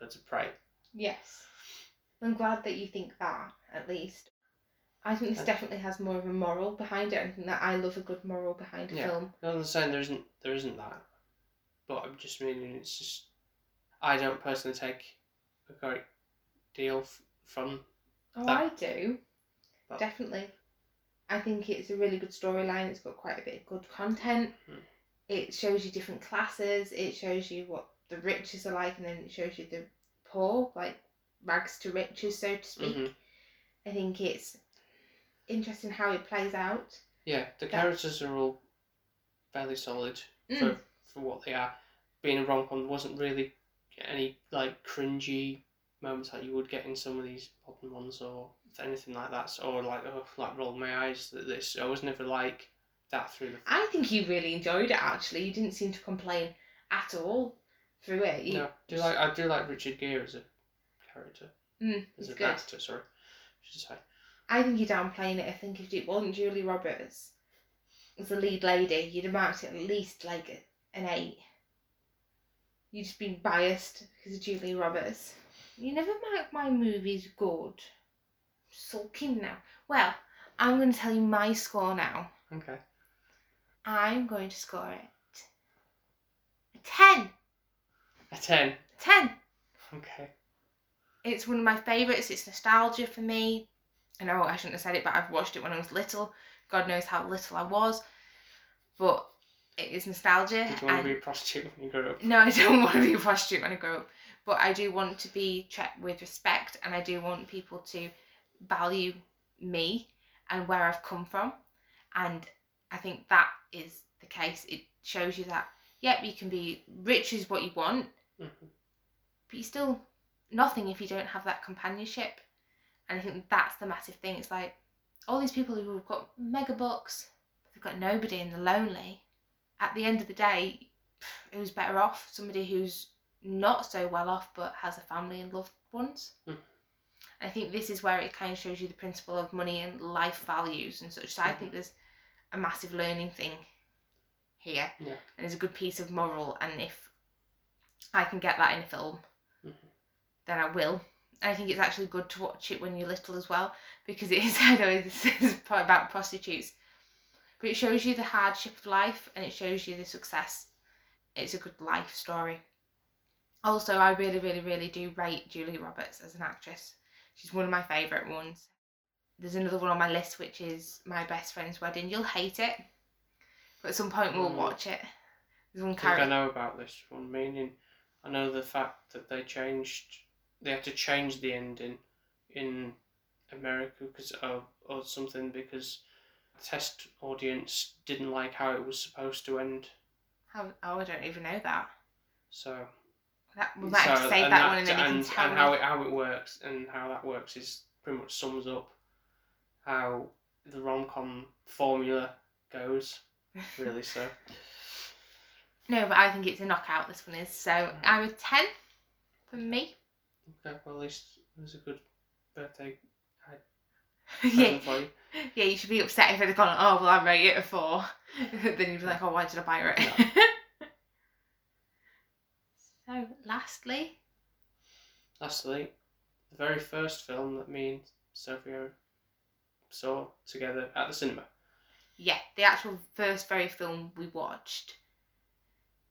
Birds of Prey. Yes. I'm glad that you think that, at least. I think this definitely has more of a moral behind it. I think that I love a good moral behind a Yeah. film. I'm saying there isn't there isn't that, but I'm just meaning it's just I don't personally take a great deal f- from. Oh, That- I do. But- Definitely. I think it's a really good storyline. It's got quite a bit of good content. Hmm. It shows you different classes. It shows you what the riches are like, and then it shows you the poor, like rags to riches, so to speak. Mhm. I think it's interesting how it plays out. Yeah, the That- characters are all fairly solid Mm. for for what they are. Being a rom com, wasn't really any like cringy moments that you would get in some of these modern ones or anything like that. So, or like oh, like roll my eyes. That this I was never like that through the. I think you really enjoyed it. Actually, you didn't seem to complain at all through it. You, No, do like I do like Richard Gere as a character Mm, as he's a good. actor. Sorry, I should say. I think you're downplaying it. I think if it wasn't Julia Roberts as the lead lady, you'd have marked it at least like an eight. You'd just been biased because of Julia Roberts. You never mark my movies good. Sulking now. Well, I'm going to tell you my score now. Okay. I'm going to score it a 10. A ten. 10. Okay. It's one of my favourites. It's nostalgia for me. I know I shouldn't have said it, but I've watched it when I was little. God knows how little I was. But it is nostalgia. You want to be a prostitute when you grow up? No, [LAUGHS] I don't want to be a prostitute when I grow up. But I do want to be treated with respect and I do want people to value me and where I've come from. And I think that is the case. It shows you that, yep, you can be rich is what you want, Mhm. but you're still nothing if you don't have that companionship. And I think that's the massive thing. It's like all these people who have got mega bucks, they've got nobody and they're lonely. At the end of the day, who's better off somebody who's not so well off but has a family and loved ones. Mm. I think this is where it kind of shows you the principle of money and life values and such. So I Mhm. think there's a massive learning thing here. Yeah. And there's a good piece of moral and if I can get that in a film, Mhm. then I will. And I think it's actually good to watch it when you're little as well because it is, [LAUGHS] I know this is about prostitutes, but it shows you the hardship of life and it shows you the success. It's a good life story. Also, I really, really, really do rate Julia Roberts as an actress. She's one of my favourite ones. There's another one on my list which is My Best Friend's Wedding. You'll hate it, but at some point we'll Mm. watch it. There's one I think I know about this one. Meaning, I know the fact that they changed. They had to change the ending in America because of or something because test audience didn't like how it was supposed to end. How, oh, I don't even know that. So that we might have to save and that, one and then and, can tell and how it how it works and how that works is pretty much sums up how the rom com formula goes. [LAUGHS] Really, so No, but I think it's a knockout. This one is so. Mm. I was ten for me. okay. Well, at least it was a good birthday [LAUGHS] yeah, you. yeah. You should be upset if had gone. Oh well, I rate it a four. [LAUGHS] then you'd be like, oh, why did I buy it? [LAUGHS] so, lastly, Lastly, the very first film that me and Sophia saw together at the cinema. yeah, the actual first very film we watched,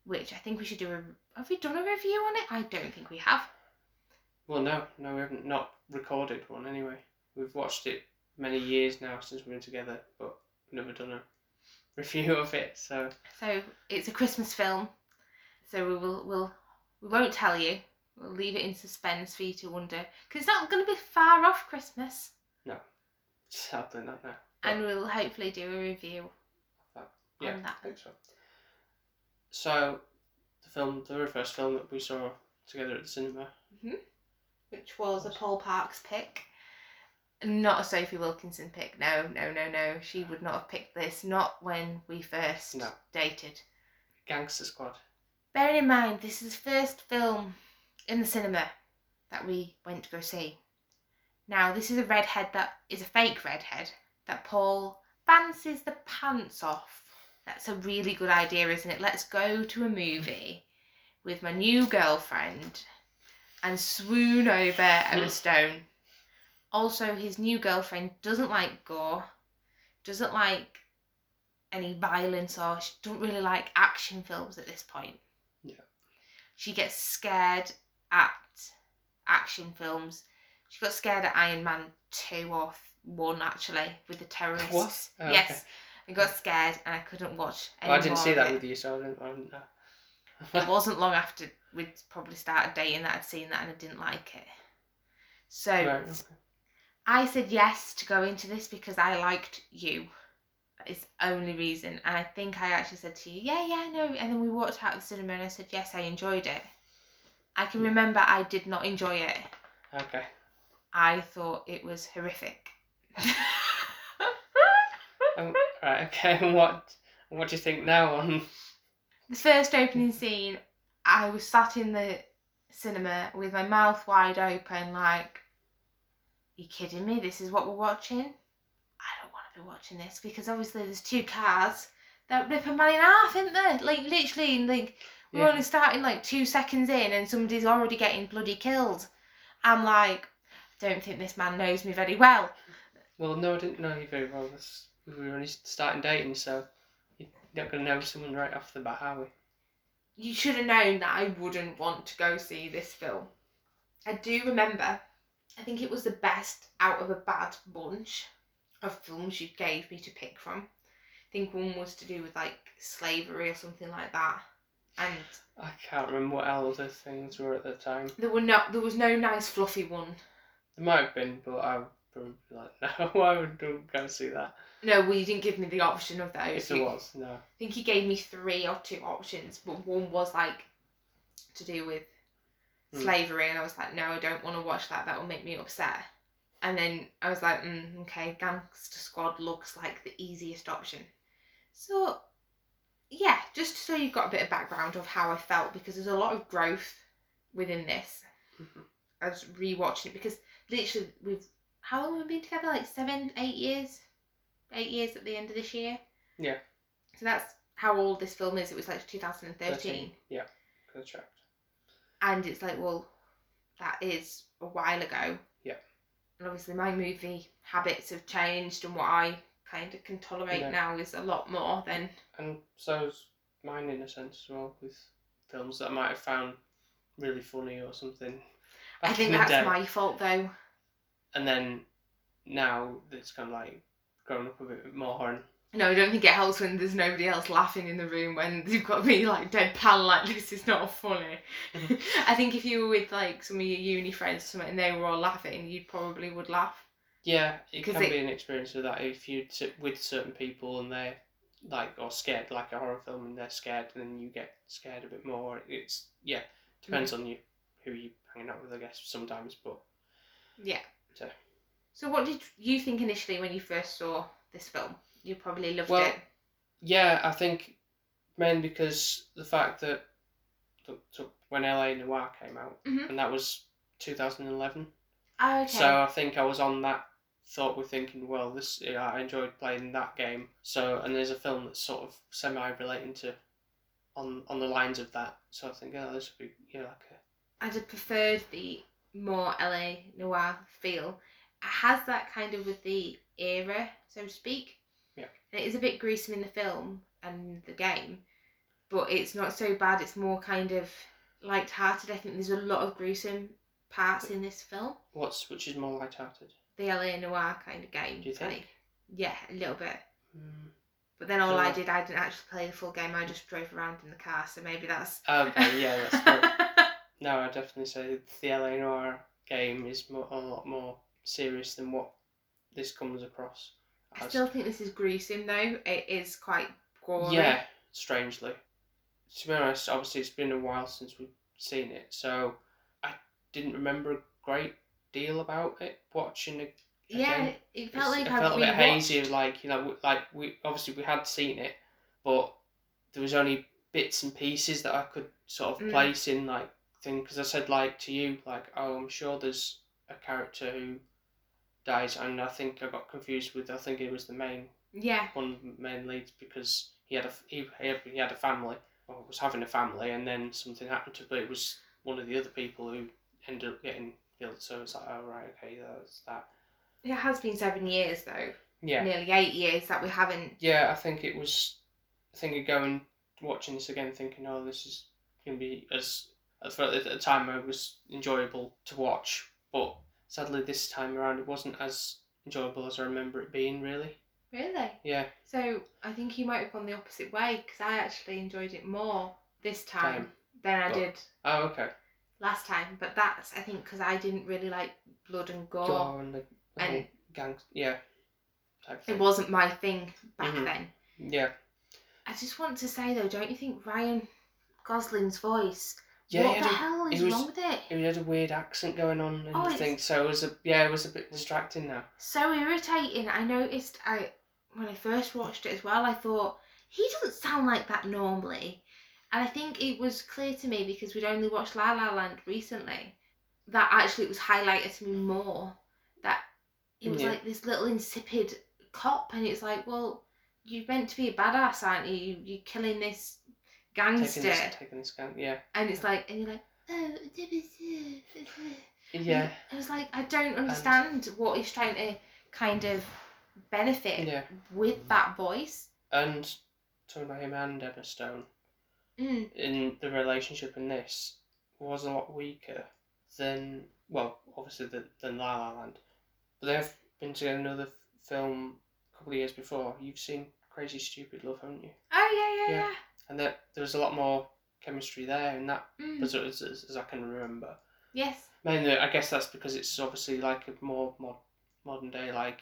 which I think we should do a. Have we done a review on it? I don't think we have. Well, no, no, we haven't not recorded one anyway. We've watched it many years now since we've been together, but we've never done a [LAUGHS] review of it. So So it's a Christmas film. So we will we'll we won't tell you. We'll leave it in suspense for you to wonder because it's not going to be far off Christmas, No, sadly not now. and we'll hopefully do a review Yeah, on that. I think so. So, the film, the very first film that we saw together at the cinema. Mm-hmm. which was a Paul Parks pick. Not a Sophie Wilkinson pick. No, no, no, no. She would not have picked this. Not when we first No. dated. Gangster Squad. Bearing in mind, this is the first film in the cinema that we went to go see. Now, this is a redhead that is a fake redhead that Paul fancies the pants off. That's a really good idea, isn't it? Let's go to a movie with my new girlfriend and swoon over Emma Stone. Also, his new girlfriend doesn't like gore, doesn't like any violence, or she doesn't really like action films at this point. Yeah. She gets scared at action films. She got scared at Iron Man 2 or 1 actually with the terrorists. What? Oh, yes. okay. I got scared and I couldn't watch oh, any Well, I didn't see that it. with you, so I didn't, I didn't know. it [LAUGHS] wasn't long after we'd probably started dating that I'd seen that and I didn't like it. So Right, okay. I said yes to go into this because I liked you. That is the only reason. And I think I actually said to you, yeah, yeah, no. And then we walked out of the cinema and I said, yes, I enjoyed it. I can remember I did not enjoy it. Okay. I thought it was horrific. [LAUGHS] Um, right, okay, and what, what do you think now on... [LAUGHS] the first opening scene, I was sat in the cinema with my mouth wide open, like, you kidding me? This is what we're watching? I don't want to be watching this because obviously there's two cars that rip a man in half, isn't there? Like, literally, like, we're Yeah. only starting like two seconds in and somebody's already getting bloody killed. I'm like, I don't think this man knows me very well. Well, no, I didn't know you very well. That's, we were only starting dating, so you're not going to know someone right off the bat, are we? you should have known that I wouldn't want to go see this film. I do remember, I think it was the best out of a bad bunch of films you gave me to pick from. I think one was to do with like slavery or something like that. And I can't remember what other things were at the time. there were no there was no nice fluffy one. There might have been, but I would probably be like, [LAUGHS] no, I would don't go see that. No, well you didn't give me the option of those. There You- was, no. I think he gave me three or two options, but one was like to do with. Slavery, and I was like, no, I don't want to watch that. That will make me upset. And then I was like, mm, okay, Gangster Squad looks like the easiest option. So, yeah, just so you've got a bit of background of how I felt, because there's a lot of growth within this. Mhm. I was rewatching it because literally we've how long have we been together? Like seven, eight years, eight years at the end of this year. Yeah. So that's how old this film is. It was like 2013, 13. Yeah. And it's like, well, that is a while ago. Yeah. And obviously, my movie habits have changed, and what I kind of can tolerate Yeah. now is a lot more than. And so's mine in a sense as well, with films that I might have found really funny or something. I think that's day. my fault though. And then now it's kind of like grown up a bit more and No, I don't think it helps when there's nobody else laughing in the room when you've got me like deadpan like this is not funny. Mhm. [LAUGHS] I think if you were with like some of your uni friends or something and they were all laughing, you probably would laugh. Yeah, it 'Cause can it- be an experience of that if you sit with certain people and they're like or scared like a horror film and they're scared and then you get scared a bit more. It's yeah, depends Mm. on you who you hanging out with I guess sometimes, but Yeah. So- So what did you think initially when you first saw this film? You probably loved Well, it. yeah, I think mainly because the fact that when L.A. Noire came out Mhm. and that was 2011, Oh, okay. so I think I was on that thought with thinking, well, this yeah, I enjoyed playing that game. So and there's a film that's sort of semi relating to on on the lines of that. So I think, oh, this would be yeah, like a I'd have preferred the more LA noir feel. It has that kind of with the era, so to speak. Yeah. It is a bit gruesome in the film and the game, but it's not so bad. It's more kind of light-hearted. I think there's a lot of gruesome parts in this film. what's which is more light-hearted. The L.A. Noire kind of game. Do you think? like- yeah, a little bit. Mm. But then all I did, I didn't actually play the full game. I just drove around in the car, so maybe that's. [LAUGHS] Okay, yeah, that's [LAUGHS] good. No, I definitely say the L.A. Noire game is more, a lot more serious than what this comes across. I still think this is gruesome though. It is quite gory. Yeah, strangely. to be honest, obviously it's been a while since we've seen it, so I didn't remember a great deal about it watching it. Yeah, it felt like it felt a bit hazy. Like you know, like we obviously we had seen it, but there was only bits and pieces that I could sort of Mm. place in like thing because I said like to you like oh I'm sure there's a character who dies and I think I got confused with I think it was the main Yeah, one main lead because he had a he, he had- he had a family or was having a family and then something happened to but it was one of the other people who ended up getting killed so it's like oh right okay that's that. It has been seven years though, yeah. Nearly eight years that we haven't. yeah I think it was I think of going watching this again thinking oh this is gonna be as at the time it was enjoyable to watch but sadly this time around it wasn't as enjoyable as I remember it being really Really? yeah So I think you might have gone the opposite way because I actually enjoyed it more this time Time. than I Oh. did oh okay last time. But that's I think because I didn't really like blood and gore. Gore and the, the And- gang yeah It wasn't my thing back Mhm. then. yeah I just want to say though, don't you think Ryan Gosling's voice? Yeah what he the a, hell is was- wrong with it? he had a weird accent going on and Oh, things so it was a yeah it was a bit distracting now So irritating. I noticed I when I first watched it as well. I thought he doesn't sound like that normally, and I think it was clear to me because we'd only watched La La Land recently that actually it was highlighted to me more that he was Yeah. like this little insipid cop, and it's like, well, you're meant to be a badass, aren't you? you you're killing this gangster, taking this taking this gang yeah. And it's like, and you're like, oh, yeah. I was like, I don't understand what he's trying to kind of benefit yeah. with that voice. and talking about him and Emma Stone. Mm. in the relationship in this was a lot weaker than well obviously than, than La La Land. But they've been together in another film a couple of years before. You've seen Crazy Stupid Love haven't you? Oh yeah, yeah, Yeah. And that there was a lot more chemistry there in that. Mm. as, as, as, I can remember. Yes. Mainly, I guess that's because it's obviously like a more mod, modern day, like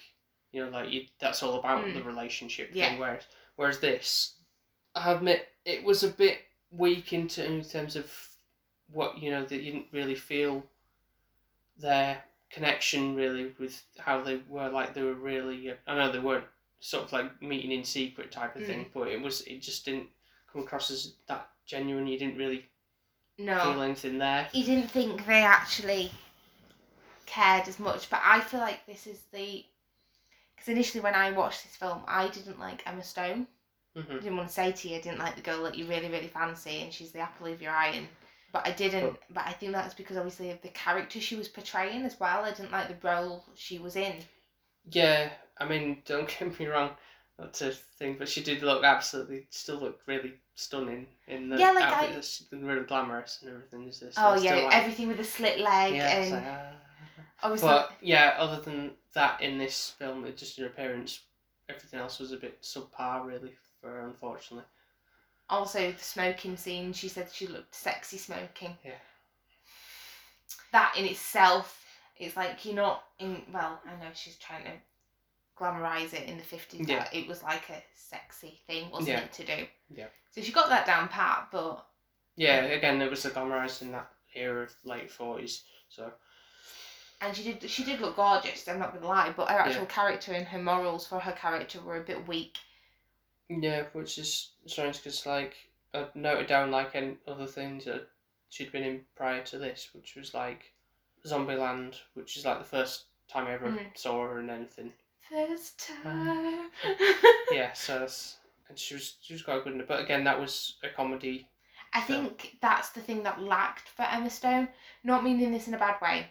you know, like you, that's all about Mm. the relationship Yeah. thing. Whereas, whereas this, I admit, it was a bit weak in, in terms of what you know that you didn't really feel their connection really with how they were. Like they were really, I know they weren't sort of like meeting in secret type of thing, but it was it just didn't come across as that genuine. You didn't really No. feel anything there. You didn't think they actually cared as much, but I feel like this is the. Because initially, when I watched this film, I didn't like Emma Stone. hmm I didn't want to say to you, I didn't like the girl that you really, really fancy, and she's the apple of your eye. And but I didn't. But I think that's because obviously of the character she was portraying as well. I didn't like the role she was in. Yeah, I mean, don't [LAUGHS] get me wrong, not to think, but she did look absolutely, still look really stunning in the Yeah, like, outfit. I- She's been really glamorous and everything. Is this? Oh yeah, like- everything with the slit leg yeah, and like, ah. But yeah, other than that, in this film, just her appearance, everything else was a bit subpar, really, for her, unfortunately. Also, the smoking scene, she said she looked sexy smoking. Yeah. That in itself it's like you're not in. Well, I know she's trying to glamorize it in the 50s. Yeah. That it was like a sexy thing, wasn't Yeah. it, to do? Yeah. So she got that down pat, but Yeah, again, it was a glamorized in that era of late forties. So and she did she did look gorgeous. I'm not gonna lie, but her actual Yeah. character and her morals for her character were a bit weak. yeah, which is strange because like I noted down like any other things that she'd been in prior to this, which was like Zombieland, which is like the first time I ever Mhm. saw her in anything. First um, time. Yeah, so that's, and she was she was quite good in it. But again, that was a comedy. I think that's the thing that lacked for Emma Stone. Not meaning this in a bad way.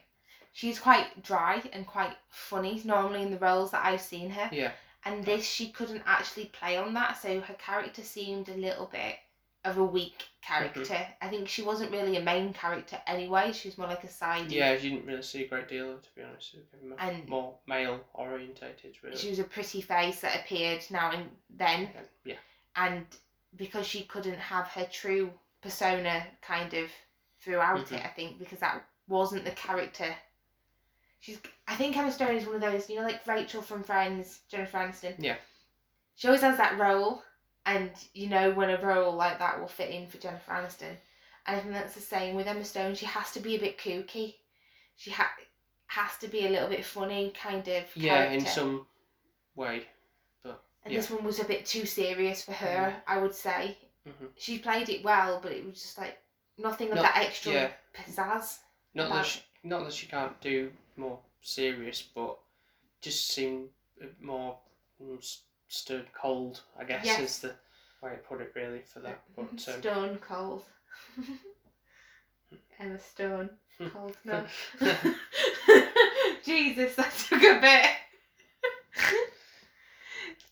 She's quite dry and quite funny normally in the roles that I've seen her. Yeah, And this, she couldn't actually play on that. So her character seemed a little bit of a weak character. Mm-hmm. I think she wasn't really a main character anyway. She was more like a side. yeah, you didn't really see a great deal of, to be honest. And- more male orientated, really. She was a pretty face that appeared now and then. Again, yeah, and because she couldn't have her true persona kind of throughout Mhm. it, I think because that wasn't the character. She's, I think Emma Stone is one of those, you know, like Rachel from Friends, Jennifer Aniston. Yeah. She always has that role, and you know when a role like that will fit in for Jennifer Aniston. And I think that's the same with Emma Stone. She has to be a bit kooky. She ha- has to be a little bit funny, kind of. Yeah, in some way. But, and yeah. this one was a bit too serious for her, I would say. Mhm. She played it well, but it was just like nothing of No, that extra yeah. pizzazz. Not about that she, not that she can't do more serious, but just seem a bit more mm, s- stern cold. I guess Yes. is the way to put it really for that. But um, Stone cold. [LAUGHS] Emma Stone. Cold. No. [LAUGHS] [LAUGHS] Jesus, that took a bit.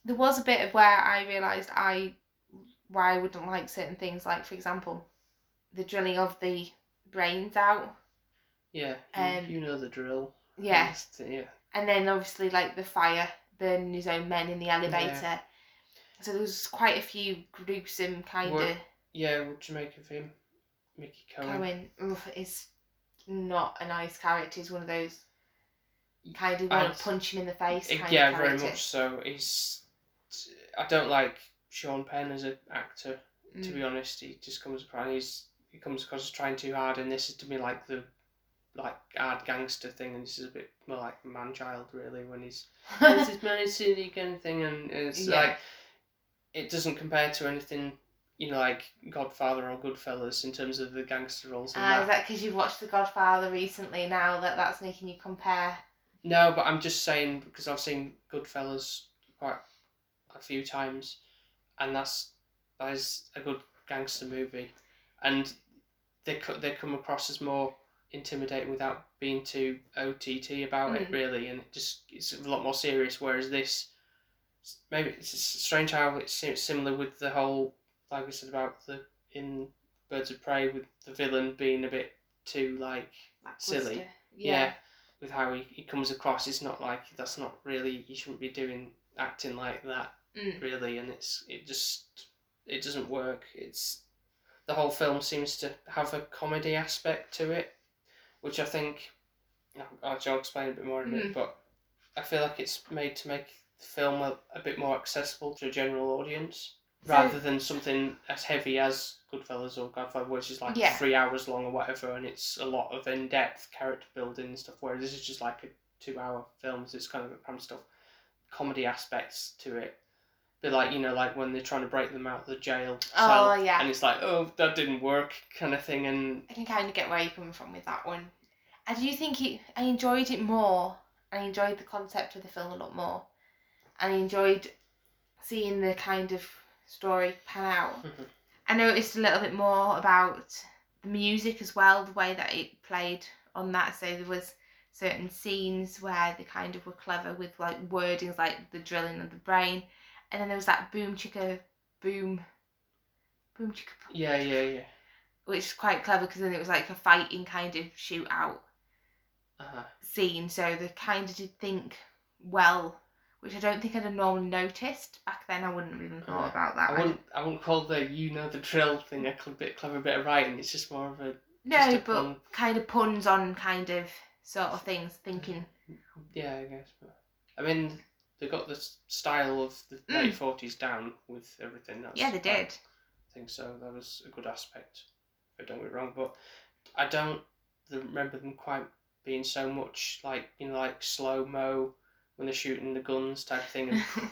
there was a bit of where I realised I why I wouldn't like certain things, like for example, the drilling of the brains out. yeah, you, Um, you know the drill. Yeah. Yeah. And then obviously like the fire burning his own men in the elevator. So there was quite a few gruesome kind of Yeah, what do you make of him? Mickey Cohen. Cohen. Ugh, is not a nice character. He's one of those kind of want to punch him in the face kind yeah, of very much so. He's. I don't like Sean Penn as an actor. To Mm. be honest, he just comes across. He's he comes across as trying too hard, and this is to me like the like hard gangster thing, and this is a bit more like man child really when he's [LAUGHS] this is my city kind of thing, and it's Yeah. like it doesn't compare to anything you know like Godfather or Goodfellas in terms of the gangster roles. And Ah, that. is that because you've watched The Godfather recently now that that's making you compare? No, but I'm just saying because I've seen Goodfellas quite a few times, and that's that is a good gangster movie, and they they come across as more intimidating without being too OTT about it Mm. really, and it just it's a lot more serious. Whereas this, maybe it's strange how it's similar with the whole like we said about the in Birds of Prey with the villain being a bit too like Silly. Lackluster. yeah, with how he, he comes across. It's not like that's not really you shouldn't be doing acting like that Mm. really, and it's it just it doesn't work. It's the whole film seems to have a comedy aspect to it, which I think I'll, I'll explain a bit more in a minute, Mhm. but I feel like it's made to make the film a, a bit more accessible to a general audience. So- Rather than something as heavy as Goodfellas or Godfather, which is like Yeah. three hours long or whatever, and it's a lot of in depth character building and stuff. Whereas this is just like a two hour film, so it's kind of a cram stuff. Comedy aspects to it. Bit like, you know, like when they're trying to break them out of the jail oh, cell. Oh, yeah. And it's like, oh, that didn't work, kind of thing. And I can kind of get where you're coming from with that one. I do think it. I enjoyed it more. I enjoyed the concept of the film a lot more. And I enjoyed seeing the kind of story pan out. [LAUGHS] I noticed a little bit more about the music as well, the way that it played on that. So there was certain scenes where they kind of were clever with like wordings like the drilling of the brain, and then there was that boom chicka boom, boom chicka, boom, yeah, yeah, yeah. which is quite clever because then it was like a fighting kind of shootout Uh-huh. scene. So they kind of did think well, which I don't think I'd have normally noticed back then. I wouldn't have even thought Uh, about that. I wouldn't, I wouldn't call the you know the drill thing a cl- bit clever bit of writing. It's just more of a no, a but pun. kind of puns on kind of sort of things, thinking. Yeah, I guess. But I mean, they got the s- style of the Mm. late forties down with everything. That's, Yeah, they did. I think so. That was a good aspect. I don't get it wrong, but I don't remember them quite being so much like you know like slow mo when they're shooting the guns type thing and [LAUGHS]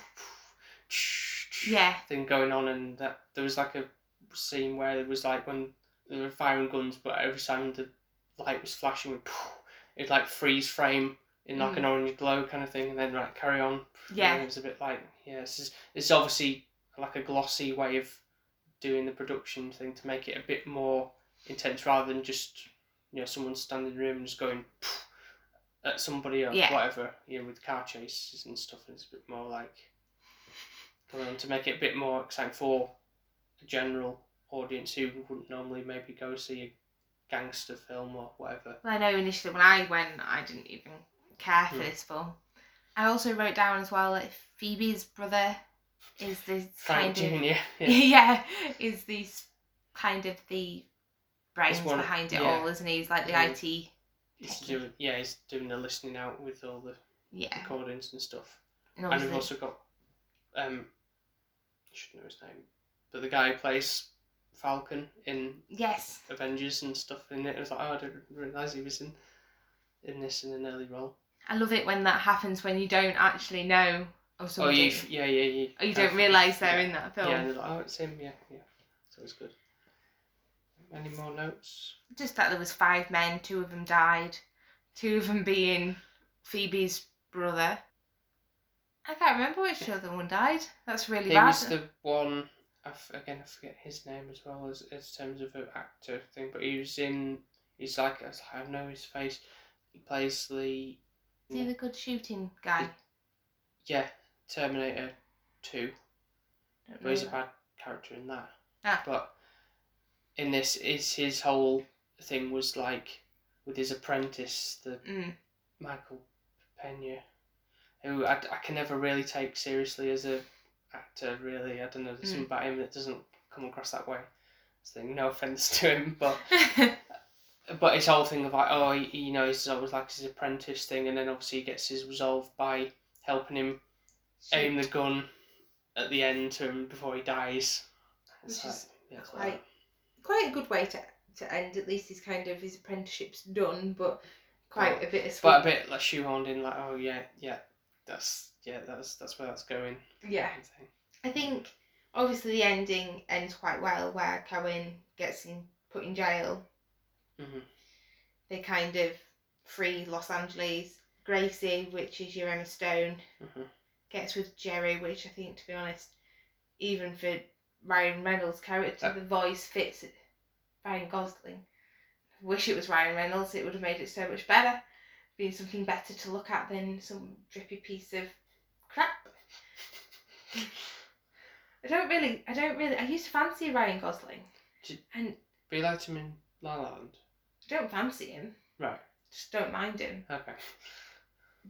Yeah. [LAUGHS] thing going on and that there was like a scene where it was like when they were firing guns but every time the light was flashing [LAUGHS] it'd like freeze frame in like an mm. orange glow kind of thing and then like carry on Yeah. and it was a bit like yeah this is it's obviously like a glossy way of doing the production thing to make it a bit more intense rather than just you know someone standing in the room and just going [LAUGHS] at somebody or Yeah. whatever you know with car chases and stuff and it's a bit more like going on to make it a bit more exciting for the general audience who wouldn't normally maybe go see a gangster film or whatever Well, I know initially when I went, I didn't even care for Hmm. this film. I also wrote down as well that Phoebe's brother is this Frank kind of Jr. [LAUGHS] yeah. yeah, is this kind of the brains one- behind it yeah. all, isn't he? He's like the Yeah. IT. He's doing yeah, he's doing the listening out with all the Yeah. recordings and stuff. And And we've also got um I should know his name, but the guy who plays Falcon in Yes. Avengers and stuff in it. I was like, oh, I didn't realise he was in in this in an early role. I love it when that happens when you don't actually know of Oh, you, yeah, yeah, yeah. Oh, or you don't realise they're yeah. in that film. Yeah, they're like, oh, it's him. Yeah, yeah. So it's good. Any more notes? Just that there was five men, two of them died, two of them being Phoebe's brother. I can't remember which other one died. That's really He bad. He was the one. I f- again, I forget his name as well as as terms of an actor thing, but he was in. He's like I know his face. He plays the Is he the good shooting guy? yeah Terminator Two. Don't But he's a bad character in that. Ah. But in this, is his whole thing was like with his apprentice, the Mm. Michael Pena, who I, I can never really take seriously as a actor. Really, I don't know. There's something about him that doesn't come across that way. So no offense to him, but [LAUGHS] but his whole thing of like, oh, he, you know, he's always like his apprentice thing, and then obviously he gets his resolve by helping him aim the gun at the end to him before he dies. It's Which like, is yeah, quite like- quite a good way to to end. At least his kind of his apprenticeship's done, but quite a bit of but a bit like shoehorned in, like, oh yeah, yeah, that's yeah, that's that's where that's going. yeah. I think obviously the ending ends quite well, where Cohen gets in put in jail. Mhm. They kind of free Los Angeles. Gracie, which is your Emma Stone, Mhm. gets with Jerry, which I think, to be honest, even for Ryan Reynolds' character, Uh, the voice fits Ryan Gosling. I wish it was Ryan Reynolds; it would have made it so much better. Being something better to look at than some drippy piece of crap. I don't really, I don't really, I used to fancy Ryan Gosling, Did- and But you liked him in La La Land, I don't fancy him. right? Just don't mind him. Okay,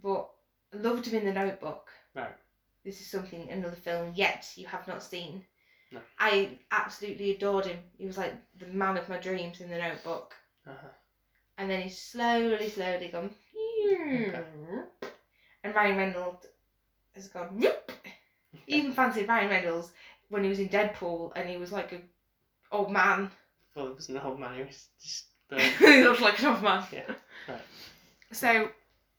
But I loved him in The Notebook. right. This is something another film yet you have not seen. No. I absolutely adored him. He was like the man of my dreams in The Notebook. Uh-huh. And then he's slowly, slowly gone. Okay. And Ryan Reynolds has gone. Whoop [LAUGHS] even fancied Ryan Reynolds when he was in Deadpool and he was like a old man. Well, it wasn't an old man. He was just. [LAUGHS] He [LAUGHS] looked like an old man. yeah. Right. So,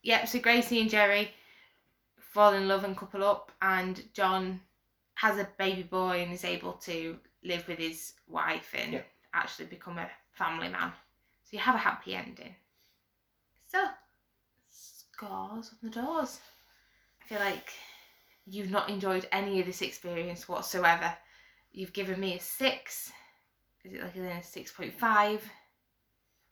yep, so Gracie and Jerry fall in love and couple up, and John has a baby boy and is able to live with his wife and Yeah. actually become a family man. So you have a happy ending. So, scars on the doors. I feel like you've not enjoyed any of this experience whatsoever. You've given me a six. Is it like a six point five?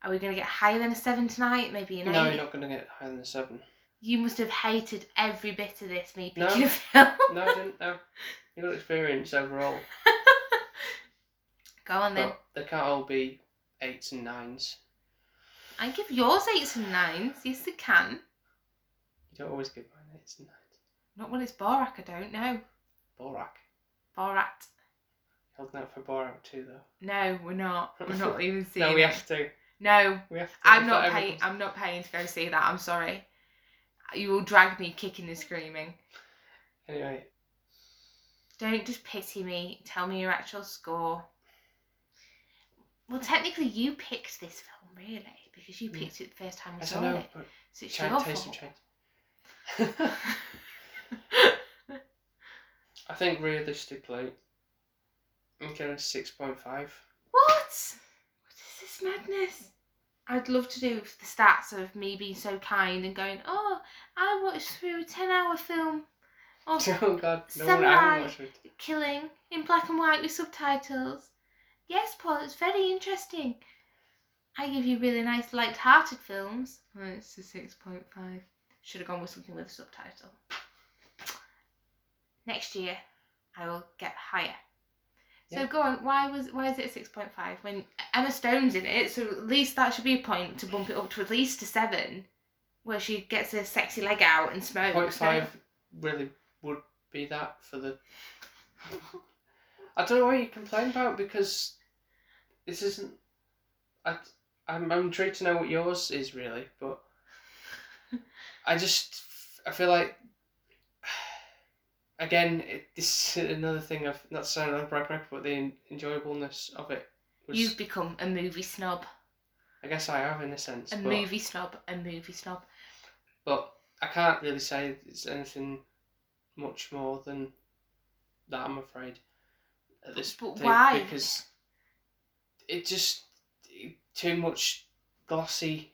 Are we gonna get higher than a seven tonight? Maybe an No, eight. you're not going to get higher than a seven. You must have hated every bit of this, me No. picking a film. No, I didn't. No. You got experience overall. [LAUGHS] Go on then. But they can't all be eights and nines. I give yours eights and nines. Yes, they can. You don't always give mine eights and nines. Not when it's Borak, I don't know. Borak. Borat. Holding out for Borat too, though. No, we're not. We're not [LAUGHS] even seeing no, we it. have to. No, We have to. I'm not paying. I'm not paying to go see that. I'm sorry. You will drag me kicking and screaming. Anyway, Don't just pity me. Tell me your actual score. Well, technically, you picked this film, really, because you picked it the first time we I saw don't know, it. but So it's your taste fault. [LAUGHS] I think realistically, I'm going six point five. What? Madness? I'd love to do the stats of me being so kind and going, oh, I watched through a 10 hour film of [LAUGHS] Oh God, no Samurai. I haven't watched it. killing in black and white with subtitles. Yes, Paul, it's very interesting. I give you really nice light-hearted films. Oh, it's a 6.5. Should have gone with something with a subtitle. Next year, I will get higher. So Yeah. go on. Why was why is it a six point five when Emma Stone's in it? So at least that should be a point to bump it up to at least a seven, where she gets her sexy leg out and smokes. Point five really would be that for the. I don't know what you complain about because this isn't. I I'm, I'm intrigued to know what yours is really, but I just I feel like again, it, this is another thing of not saying on break record, but the en- enjoyableness of it was. You've become a movie snob. I guess I have in a sense, A but, movie snob. A movie snob. but I can't really say it's anything much more than that. I'm afraid at this But thing, why? because it just it, too much glossy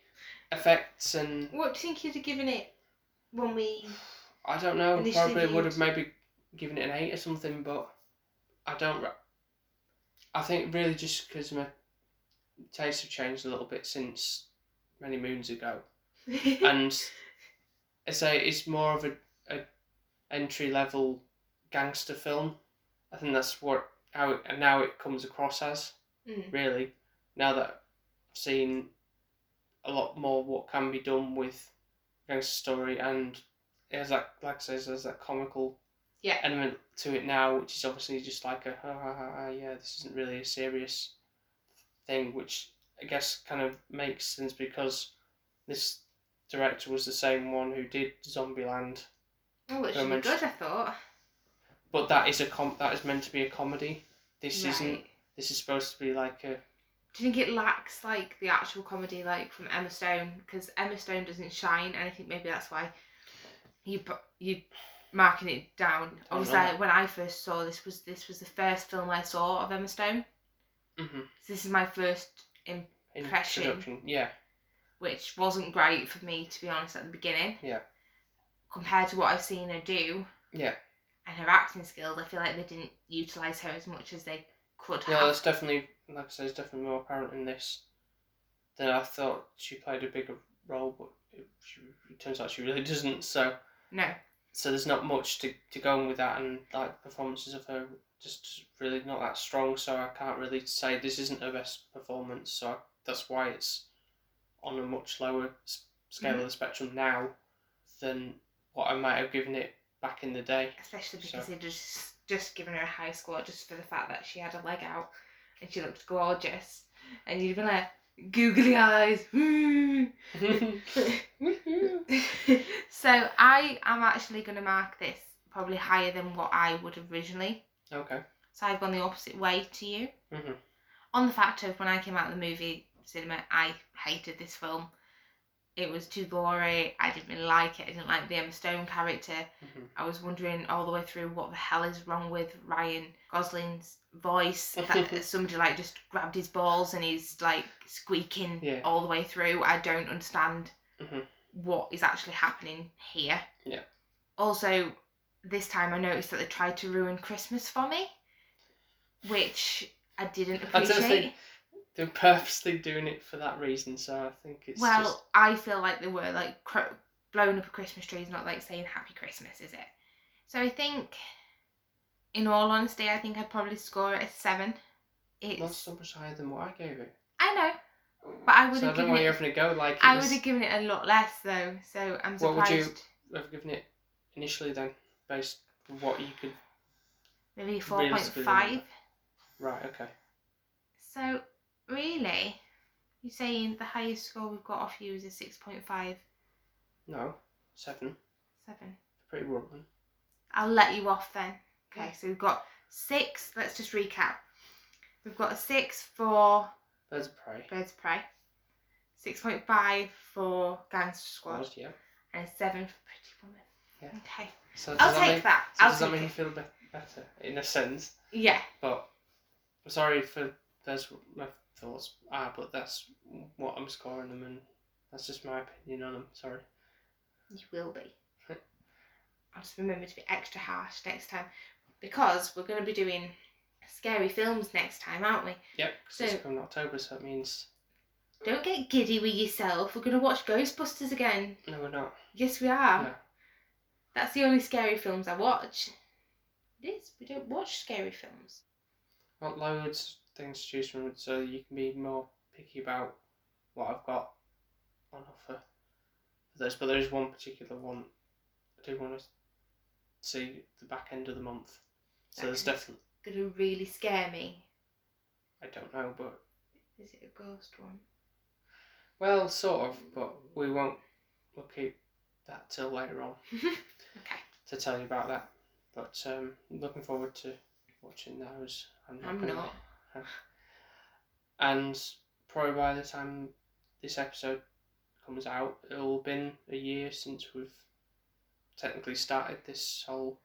effects and What do you think you'd have given it when we? I don't know. Initially Probably would have maybe given it an eight or something, but I don't. I think really just because my tastes have changed a little bit since many moons ago, [LAUGHS] and I say it's more of a, a entry level gangster film. I think that's what how it, and now it comes across as Mm. really. Now that I've seen a lot more what can be done with gangster story and it has that like I says there's that comical Yeah. element to it now, which is obviously just like a ha ha ha, yeah, this isn't really a serious thing, which I guess kind of makes sense because this director was the same one who did Zombieland, Oh, it I should be mentioned- good. I thought. but that is a com that is meant to be a comedy. This isn't. This is supposed to be like a Do you think it lacks like the actual comedy like from Emma Stone? Because Emma Stone doesn't shine, and I think maybe that's why you you marking it down. I was like, when I first saw this was this was the first film I saw of Emma Stone. mhm, So this is my first, Impression. introduction. Yeah. which wasn't great for me to be honest at the beginning. Yeah. Compared to what I've seen her do. Yeah. And her acting skills, I feel like they didn't utilize her as much as they could Yeah, have. that's definitely, like I said, it's definitely more apparent in this than I thought. She played a bigger role, but it, she, it turns out she really [LAUGHS] doesn't. So, No. so there's not much to, to go on with that, and like performances of her just really not that strong. So I can't really say this isn't her best performance. So I, that's why it's on a much lower scale of mm-hmm. the spectrum now than what I might have given it back in the day. especially So- because they just just given her a high score just for the fact that she had a leg out and she looked gorgeous, and you'd be like googly eyes. [LAUGHS] so I am actually going to mark this probably higher than what I would originally. okay. So I've gone the opposite way to you. hmm On the fact of when I came out of the movie cinema, I hated this film. It was too gory. I didn't really like it. I didn't like the Emma Stone character. hmm I was wondering all the way through what the hell is wrong with Ryan Gosling's voice. That [LAUGHS] somebody like just grabbed his balls and he's like squeaking Yeah. all the way through. I don't understand Mhm. what is actually happening here. Yeah. Also, this time I noticed that they tried to ruin Christmas for me, which I didn't appreciate. They're purposely doing it for that reason, so I think it's well, just I feel like they were like cr- blowing up a Christmas tree is not like saying Happy Christmas, is it? So I think, in all honesty, I think I'd probably score it a seven. It's not so much higher than what I gave it. I know, but I would So I have don't given it. having to go like I was- would have given it a lot less though. So I'm What would surprised. you- have given it initially then, based on what you could. Maybe four point five. Right. Okay. So really, you're saying the highest score we've got off you is a six point five No, seven. seven. Pretty rotten. I'll let you off then. Okay, so we've got six. Let's just recap. We've got a six for Birds of prey. Birds of Prey, six point five for Gangster Squad, Was yeah. and a seven for Pretty Woman. Yeah. Okay, So I'll take that. Make, that. so I'll does that make it. you feel be- better in a sense? Yeah, But sorry for what my thoughts are, ah, but that's what I'm scoring them, and that's just my opinion on them. Sorry. you will be. [LAUGHS] I'll just remember to be extra harsh next time because we're going to be doing scary films next time, aren't we? Yep, So- it's coming October, so that means Don't get giddy with yourself. We're going to watch Ghostbusters again. no, we're not. Yes, we are. No. That's the only scary films I watch. It is. We don't watch scary films. Got loads things to choose from, so you can be more picky about what I've got on offer for those. But there is one particular one I do want to see the back end of the month. So there's Okay. definitely Going to really scare me. I don't know, but Is it a ghost one? well, sort of. But we won't. We'll keep that till later on [LAUGHS] okay. to tell you about that. But um, looking forward to watching those. I'm not. I'm not. [LAUGHS] And probably by the time this episode comes out, it'll have been a year since we've technically started this whole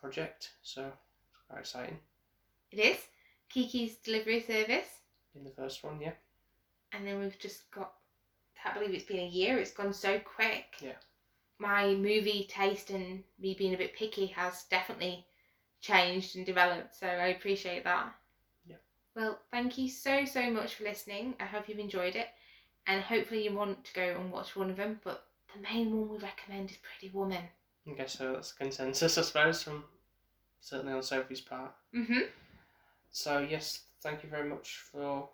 project. So it's quite exciting. It is Kiki's delivery service, In the first one, yeah. and then we've just got. Can't believe it's been a year. It's gone so quick. Yeah. My movie taste and me being a bit picky has definitely changed and developed. So I appreciate that. Well, thank you so so much for listening. I hope you've enjoyed it, and hopefully you want to go and watch one of them. But the main one we recommend is Pretty Woman. I guess so. That's consensus, I suppose, from certainly on Sophie's part. Mhm. So yes, thank you very much for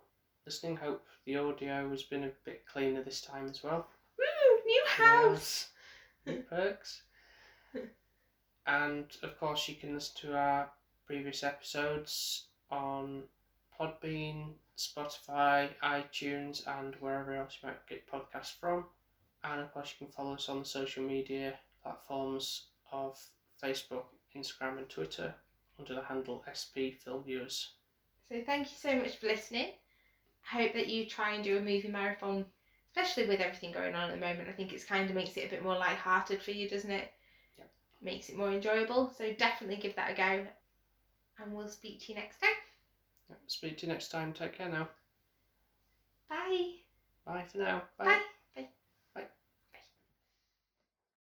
listening. Hope the audio has been a bit cleaner this time as well. Woo! New house. Yes. New perks. and of course, you can listen to our previous episodes on Podbean, Spotify, iTunes, and wherever else you might get podcasts from. And of course, you can follow us on the social media platforms of Facebook, Instagram, and Twitter under the handle SP Film Viewers. So thank you so much for listening. I hope that you try and do a movie marathon, especially with everything going on at the moment. I think it's kind of makes it a bit more light-hearted for you, doesn't it? Yep. Makes it more enjoyable. So definitely give that a go. And we'll speak to you next time. Speak to you next time. Take care now. Bye. Bye for now. Bye.